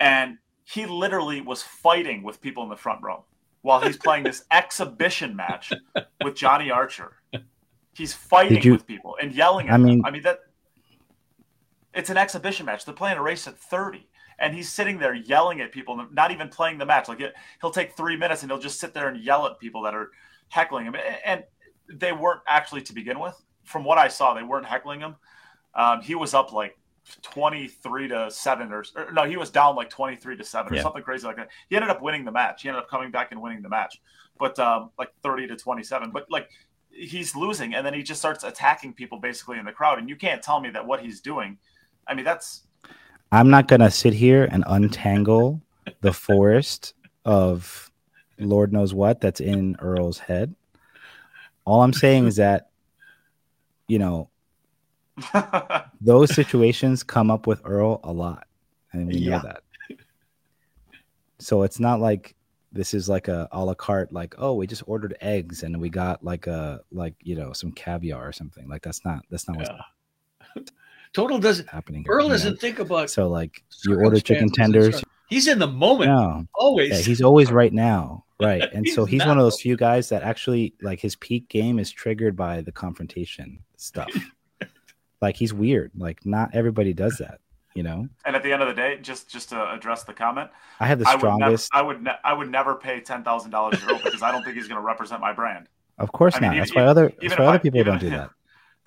And he literally was fighting with people in the front row while he's playing this exhibition match with Johnny Archer. He's fighting you, with people and yelling at I mean, them. I mean that it's an exhibition match. They're playing a race at 30 and he's sitting there yelling at people, not even playing the match. Like he'll take three minutes and he'll just sit there and yell at people that are heckling him. And they weren't actually to begin with. From what I saw, they weren't heckling him. Um, he was up like 23 to 7 or, or, no he was down like 23 to 7 or yeah. something crazy like that he ended up winning the match he ended up coming back and winning the match but um, like 30 to 27 but like he's losing and then he just starts attacking people basically in the crowd and you can't tell me that what he's doing i mean that's
I'm not gonna sit here and untangle the forest of Lord knows what that's in Earl's head. All I'm saying is that, you know, those situations come up with Earl a lot, and we yeah. know that. So it's not like this is like a a la carte like oh we just ordered eggs and we got like a like you know some caviar or something like that's not that's not what's
Yeah. Total doesn't.
happening
Earl
you know?
doesn't think about.
so like you order chicken tenders.
He's in the moment.
no
Always.
yeah, he's always right now right and so
He's
he's one of those few guys that actually like his peak game is triggered by the confrontation stuff like he's weird like not everybody does that you know
And at the end of the day, just just to address the comment,
i have the
I would never,
strongest
I would, ne- I would never pay ten thousand dollars to Earl because I don't think he's going to represent my brand.
of course
I mean,
not
even-
that's why other
even
that's why other
I-
people don't do that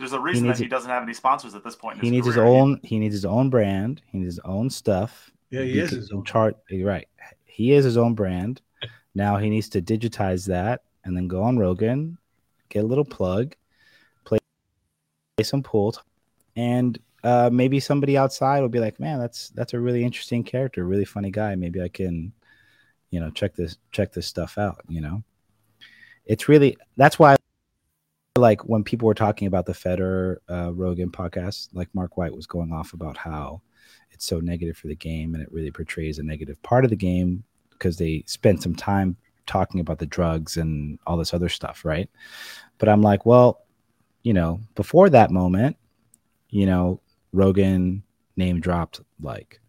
There's a reason
needs
that he
it-
doesn't have any sponsors at this point. In
he
his
needs his own he needs his own brand. He needs his own stuff.
Yeah, he
He
is his own.
chart right. He is his own brand. Now he needs to digitize that and then go on rogan get a little plug play, play some pool and uh, maybe somebody outside will be like man that's that's a really interesting character really funny guy. Maybe i can you know check this check this stuff out you know? It's really that's why like when people were talking about the Fedor uh, Rogan podcast, like Mark White was going off about how it's so negative for the game and it really portrays a negative part of the game because they spent some time talking about the drugs and all this other stuff, right? But I'm like, well, you know, before that moment, you know, Rogan name dropped like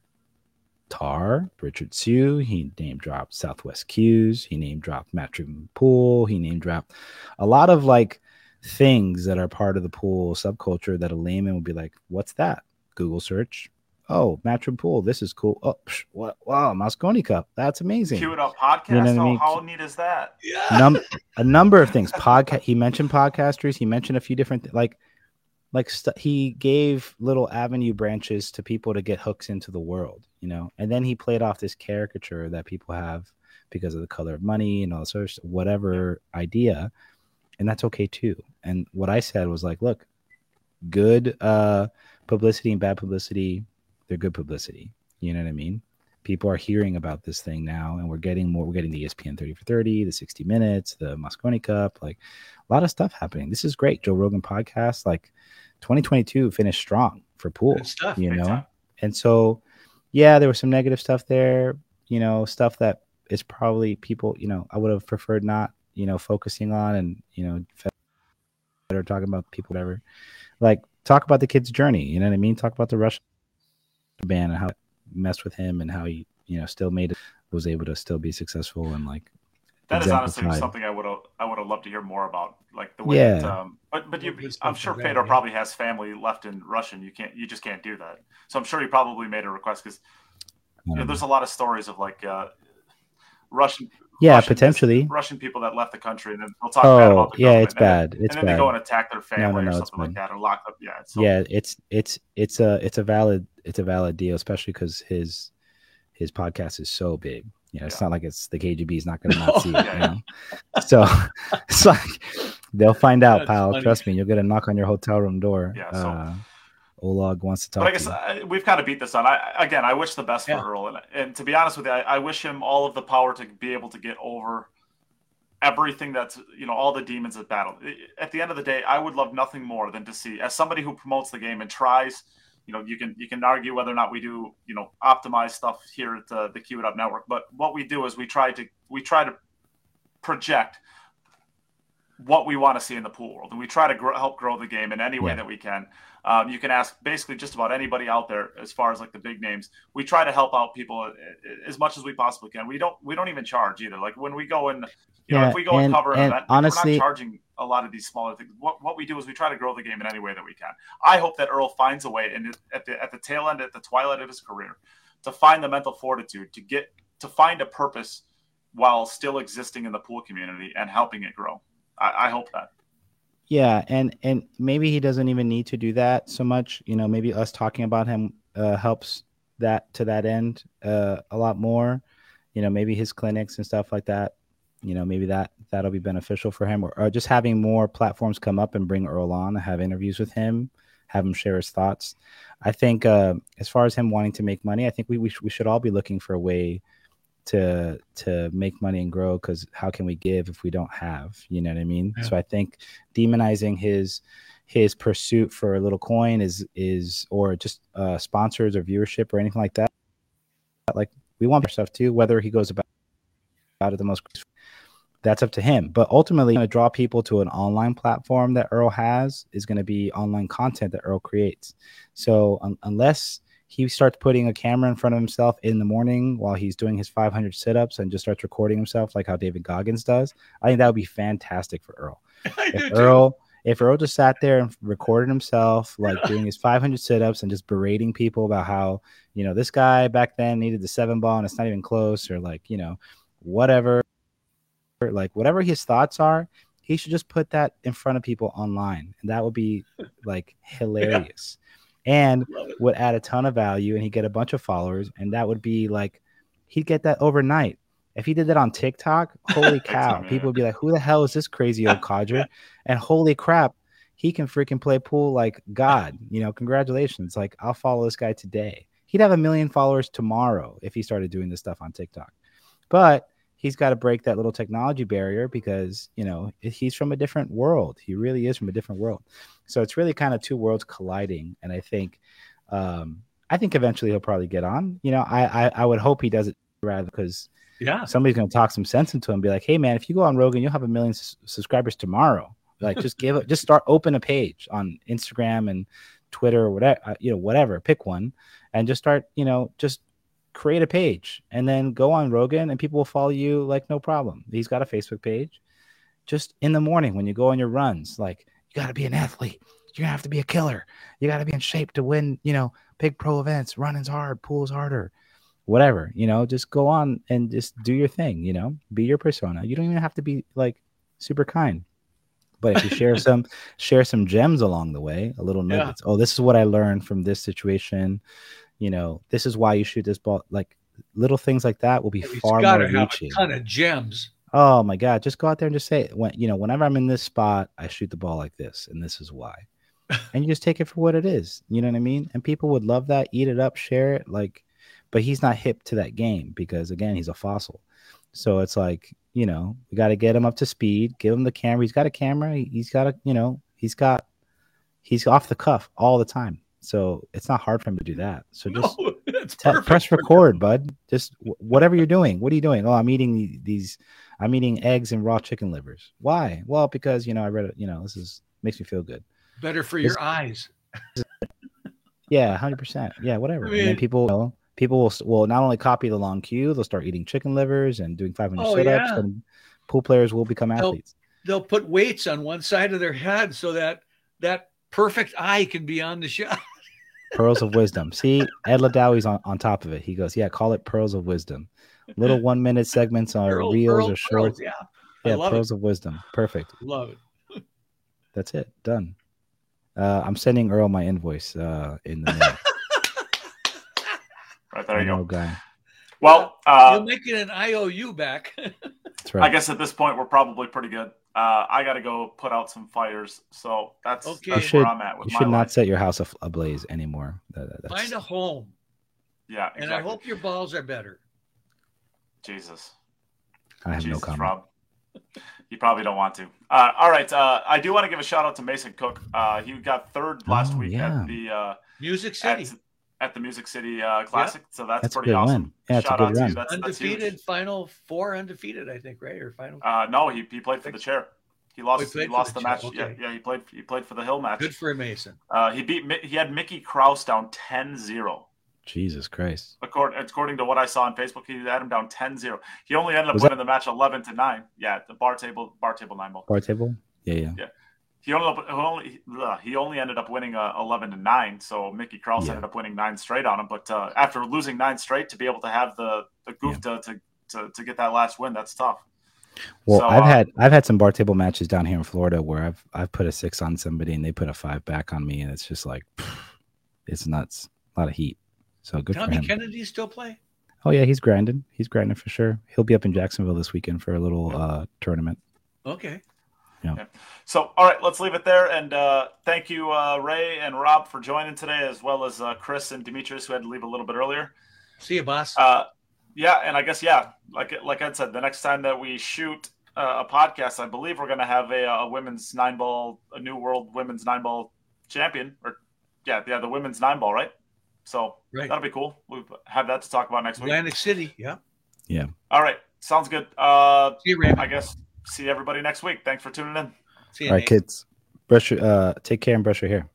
Tar, Richard Sue. He name dropped Southwest Cues. He name dropped Matchroom Pool. He name dropped a lot of like things that are part of the pool subculture that a layman would be like, "What's that?" Google search. Oh, Matchroom Pool. This is cool. Oh, psh, what? Wow, Mosconi Cup. That's amazing.
Cue it up podcast.
You know what I
oh,
mean?
how neat is that?
Yeah.
Num- a number of things. Podcast. He mentioned podcasters. He mentioned a few different th- like like st- he gave little avenue branches to people to get hooks into the world, you know. And then he played off this caricature that people have because of the color of money and all this other st- whatever idea, and that's okay too. And what I said was like, look, good uh, publicity and bad publicity, they're good publicity. You know what I mean? People are hearing about this thing now, and we're getting more. We're getting the ESPN 30 for 30, the 60 Minutes, the Mosconi Cup, like a lot of stuff happening. This is great. Joe Rogan podcast, like 2022 finished strong for pool,
stuff.
you know.
time.
And so, yeah, there was some negative stuff there, you know, stuff that is probably people, you know, I would have preferred not, you know, focusing on and, you know, better talking about people, whatever. Like, talk about the kid's journey, you know what I mean? Talk about the Russian ban and how it messed with him and how he, you know, still made it, was able to still be successful and like,
That is honestly
exemplified.
something I would have I would have loved to hear more about, like the way.
Yeah.
That, um, but but you, I'm sure
for
Fedor
yeah.
probably has family left in Russian. You can't you just can't do that. So I'm sure he probably made a request because you know. there's a lot of stories of like uh, Russian.
Yeah,
Russian
potentially.
Russian people that left the country and then they'll talk bad
Oh,
about the
yeah,
government,
it's
and then-
bad. It's
and then
bad.
they go and attack their family
no,
or
no, it's
something like that or lock up. Yeah, it's so,
yeah it's it's it's a it's a valid it's a valid deal especially because his his podcast is so big you know it's
Yeah.
not like it's the kgb is not gonna not see it you know so it's like they'll find out
That's
pal
funny.
trust me you'll get a knock on your hotel room door
Yeah, so-
uh olag wants to talk
But I guess
to you.
I, we've kind of beat this on. I again, I wish the best
Yeah.
for Earl, and, and to be honest with you, I, I wish him all of the power to be able to get over everything that's you know all the demons at battle. At the end of the day, I would love nothing more than to see as somebody who promotes the game and tries. You know, you can you can argue whether or not we do you know optimize stuff here at uh, the the Cue It Up Network, but what we do is we try to we try to project what we want to see in the pool world, and we try to grow, help grow the game in any way
Yeah.
that we can. Um, you can ask basically just about anybody out there as far as like the big names. We try to help out people uh, as much as we possibly can. We don't we don't even charge either. Like when we go and you know if we go and,
and-
cover an
and
event,
honestly-
we're not charging a lot of these smaller things. What what we do is we try to grow the game in any way that we can. I hope that Earl finds a way and at the at the tail end at the twilight of his career to find the mental fortitude to get to find a purpose while still existing in the pool community and helping it grow. I, I hope that.
Yeah and and maybe he doesn't even need to do that so much you know maybe us talking about him uh helps that to that end uh a lot more. You know maybe his clinics and stuff like that you know maybe that that'll be beneficial for him or, or just having more platforms come up and bring earl on have interviews with him have him share his thoughts. I think uh, as far as him wanting to make money i think we, we, sh- we should all be looking for a way to to make money and grow because how can we give if we don't have you know what i mean
Yeah.
so i think demonizing his his pursuit for a little coin is is or just uh sponsors or viewership or anything like that like we want our stuff too whether he goes about out of the most that's up to him. But ultimately, going to draw people to an online platform that Earl has is going to be online content that Earl creates. So un- unless he starts putting a camera in front of himself in the morning while he's doing his 500 sit-ups and just starts recording himself like how David Goggins does, I think that would be fantastic for Earl. if Earl, if Earl just sat there and recorded himself like doing his 500 sit-ups and just berating people about how you know this guy back then needed the seven ball and it's not even close or like you know whatever like whatever his thoughts are, he should just put that in front of people online, and that would be like hilarious, yeah. And would add a ton of value, and he'd get a bunch of followers, and that would be like he'd get that overnight. If he did that on TikTok, holy cow, people would be like, "Who the hell is this crazy old codger?" and holy crap, he can freaking play pool like God. You know, congratulations! Like I'll follow this guy today. He'd have a million followers tomorrow if he started doing this stuff on TikTok. But he's got to break that little technology barrier because you know he's from a different world. He really is from a different world. So it's really kind of two worlds colliding and i think um i think eventually he'll probably get on. You know i i, I would hope he does it rather because
yeah.
somebody's going to talk some sense into him be like hey man if you go on rogan you'll have a million s- subscribers tomorrow. Like just give it just start open a page on instagram and twitter or whatever uh, you know whatever pick one and just start you know just create a page and then go on Rogan and people will follow you like no problem. He's got a Facebook page. Just in the morning when you go on your runs, like you got to be an athlete. You're gonna have to be a killer. You got to be in shape to win. You know, big pro events. Running's hard. Pool's harder. Whatever. You know, just go on and just do your thing. You know, be your persona. You don't even have to be like super kind. But if you share some share some gems along the way, a little nuggets. Yeah. Oh, this is what I learned from this situation you know, this is why you shoot this ball. Like little things like that will be yeah, far more reaching.
A ton of gems.
Oh my God! Just go out there and just say, when you know, whenever I'm in this spot, I shoot the ball like this, and this is why. and you just take it for what it is. You know what I mean? And people would love that, eat it up, share it. Like, but he's not hip to that game because again, he's a fossil. So it's like, you know, we got to get him up to speed, give him the camera. He's got a camera. He's got a, you know, he's got, he's off the cuff all the time. So it's not hard for him to do that. So just no, t- press record, bud. Just w- whatever you're doing. What are you doing? Oh, I'm eating these. I'm eating eggs and raw chicken livers. Why? Well, because you know I read it. You know this is makes me feel good.
Better for your eyes.
yeah, hundred percent. Yeah, whatever. I mean, and then people, you know, people will will not only copy the long queue, they'll start eating chicken livers and doing 500 oh, sit-ups, yeah. and pool players will become athletes.
They'll, they'll put weights on one side of their head so that that perfect eye can be on the shot.
pearls of wisdom. See, Ed Ladowi's on, on top of it. He goes, yeah, call it pearls of wisdom. Little one minute segments on Pearl, reels Pearl, or shorts.
yeah,
yeah, pearls it. of wisdom. Perfect.
Love
it. That's it. Done. Uh, I'm sending Earl my invoice uh, in the mail.
right there you go,
guy.
Well, uh,
you're making an IOU back.
That's right. I guess at this point we're probably pretty good. Uh, I got to go put out some fires, so that's, okay. that's
should,
where I'm at with
You should not
life.
set your house ablaze anymore. That,
Find a home.
Yeah, exactly.
and I hope your balls are better.
Jesus,
I have
Jesus,
no comment.
Rob. You probably don't want to. Uh, all right, uh, I do want to give a shout out to Mason Cook. Uh, he got third last
oh,
week
yeah.
at the uh,
Music City.
At, at the Music City uh, Classic. Yep. So that's,
that's
pretty awesome.
Yeah,
Shout
out
to
you.
That's,
undefeated,
that's
final four undefeated, I think, right? Or final.
Uh, no, he, he played for the chair. He lost.
Oh, he,
he lost the,
the
match.
Okay.
Yeah, yeah. He played. He played for the Hill match.
Good for Mason.
Uh, he beat. He had Mickey Krause down 10-0.
Jesus Christ.
According, according to what I saw on Facebook, he had him down 10-0. He only ended up Was winning that... the match eleven to nine. Yeah, the bar table, bar table nine ball.
Bar table. Yeah, yeah.
Yeah. He only, only he only ended up winning uh, eleven to nine. So Mickey Krause yeah. ended up winning nine straight on him. But uh, after losing nine straight, to be able to have the the goof yeah. to, to, to to get that last win, that's tough.
Well, so, I've uh, had I've had some bar table matches down here in Florida where I've I've put a six on somebody and they put a five back on me, and it's just like it's nuts. A lot of heat. So good
Tommy
for him.
Kennedy still play?
Oh yeah, he's grinding. He's grinding for sure. He'll be up in Jacksonville this weekend for a little uh, tournament.
Okay.
Yeah.
Okay. So, all right, let's leave it there. And uh, thank you, uh, Ray and Rob, for joining today, as well as uh, Chris and Demetrius, who had to leave a little bit earlier.
See you, boss.
Uh, yeah, and I guess yeah, like like I said, the next time that we shoot uh, a podcast, I believe we're going to have a, a women's nine ball, a new world women's nine ball champion, or yeah, yeah, the women's nine ball, right? So
right.
that'll be cool. We'll have that to talk about next week.
Atlantic City, yeah.
Yeah.
All right. Sounds good. Uh,
See you, Ram.
I guess see everybody next week. Thanks for tuning in.
See you,
All right,
Nate.
kids. Brush your, uh, take care and brush your hair.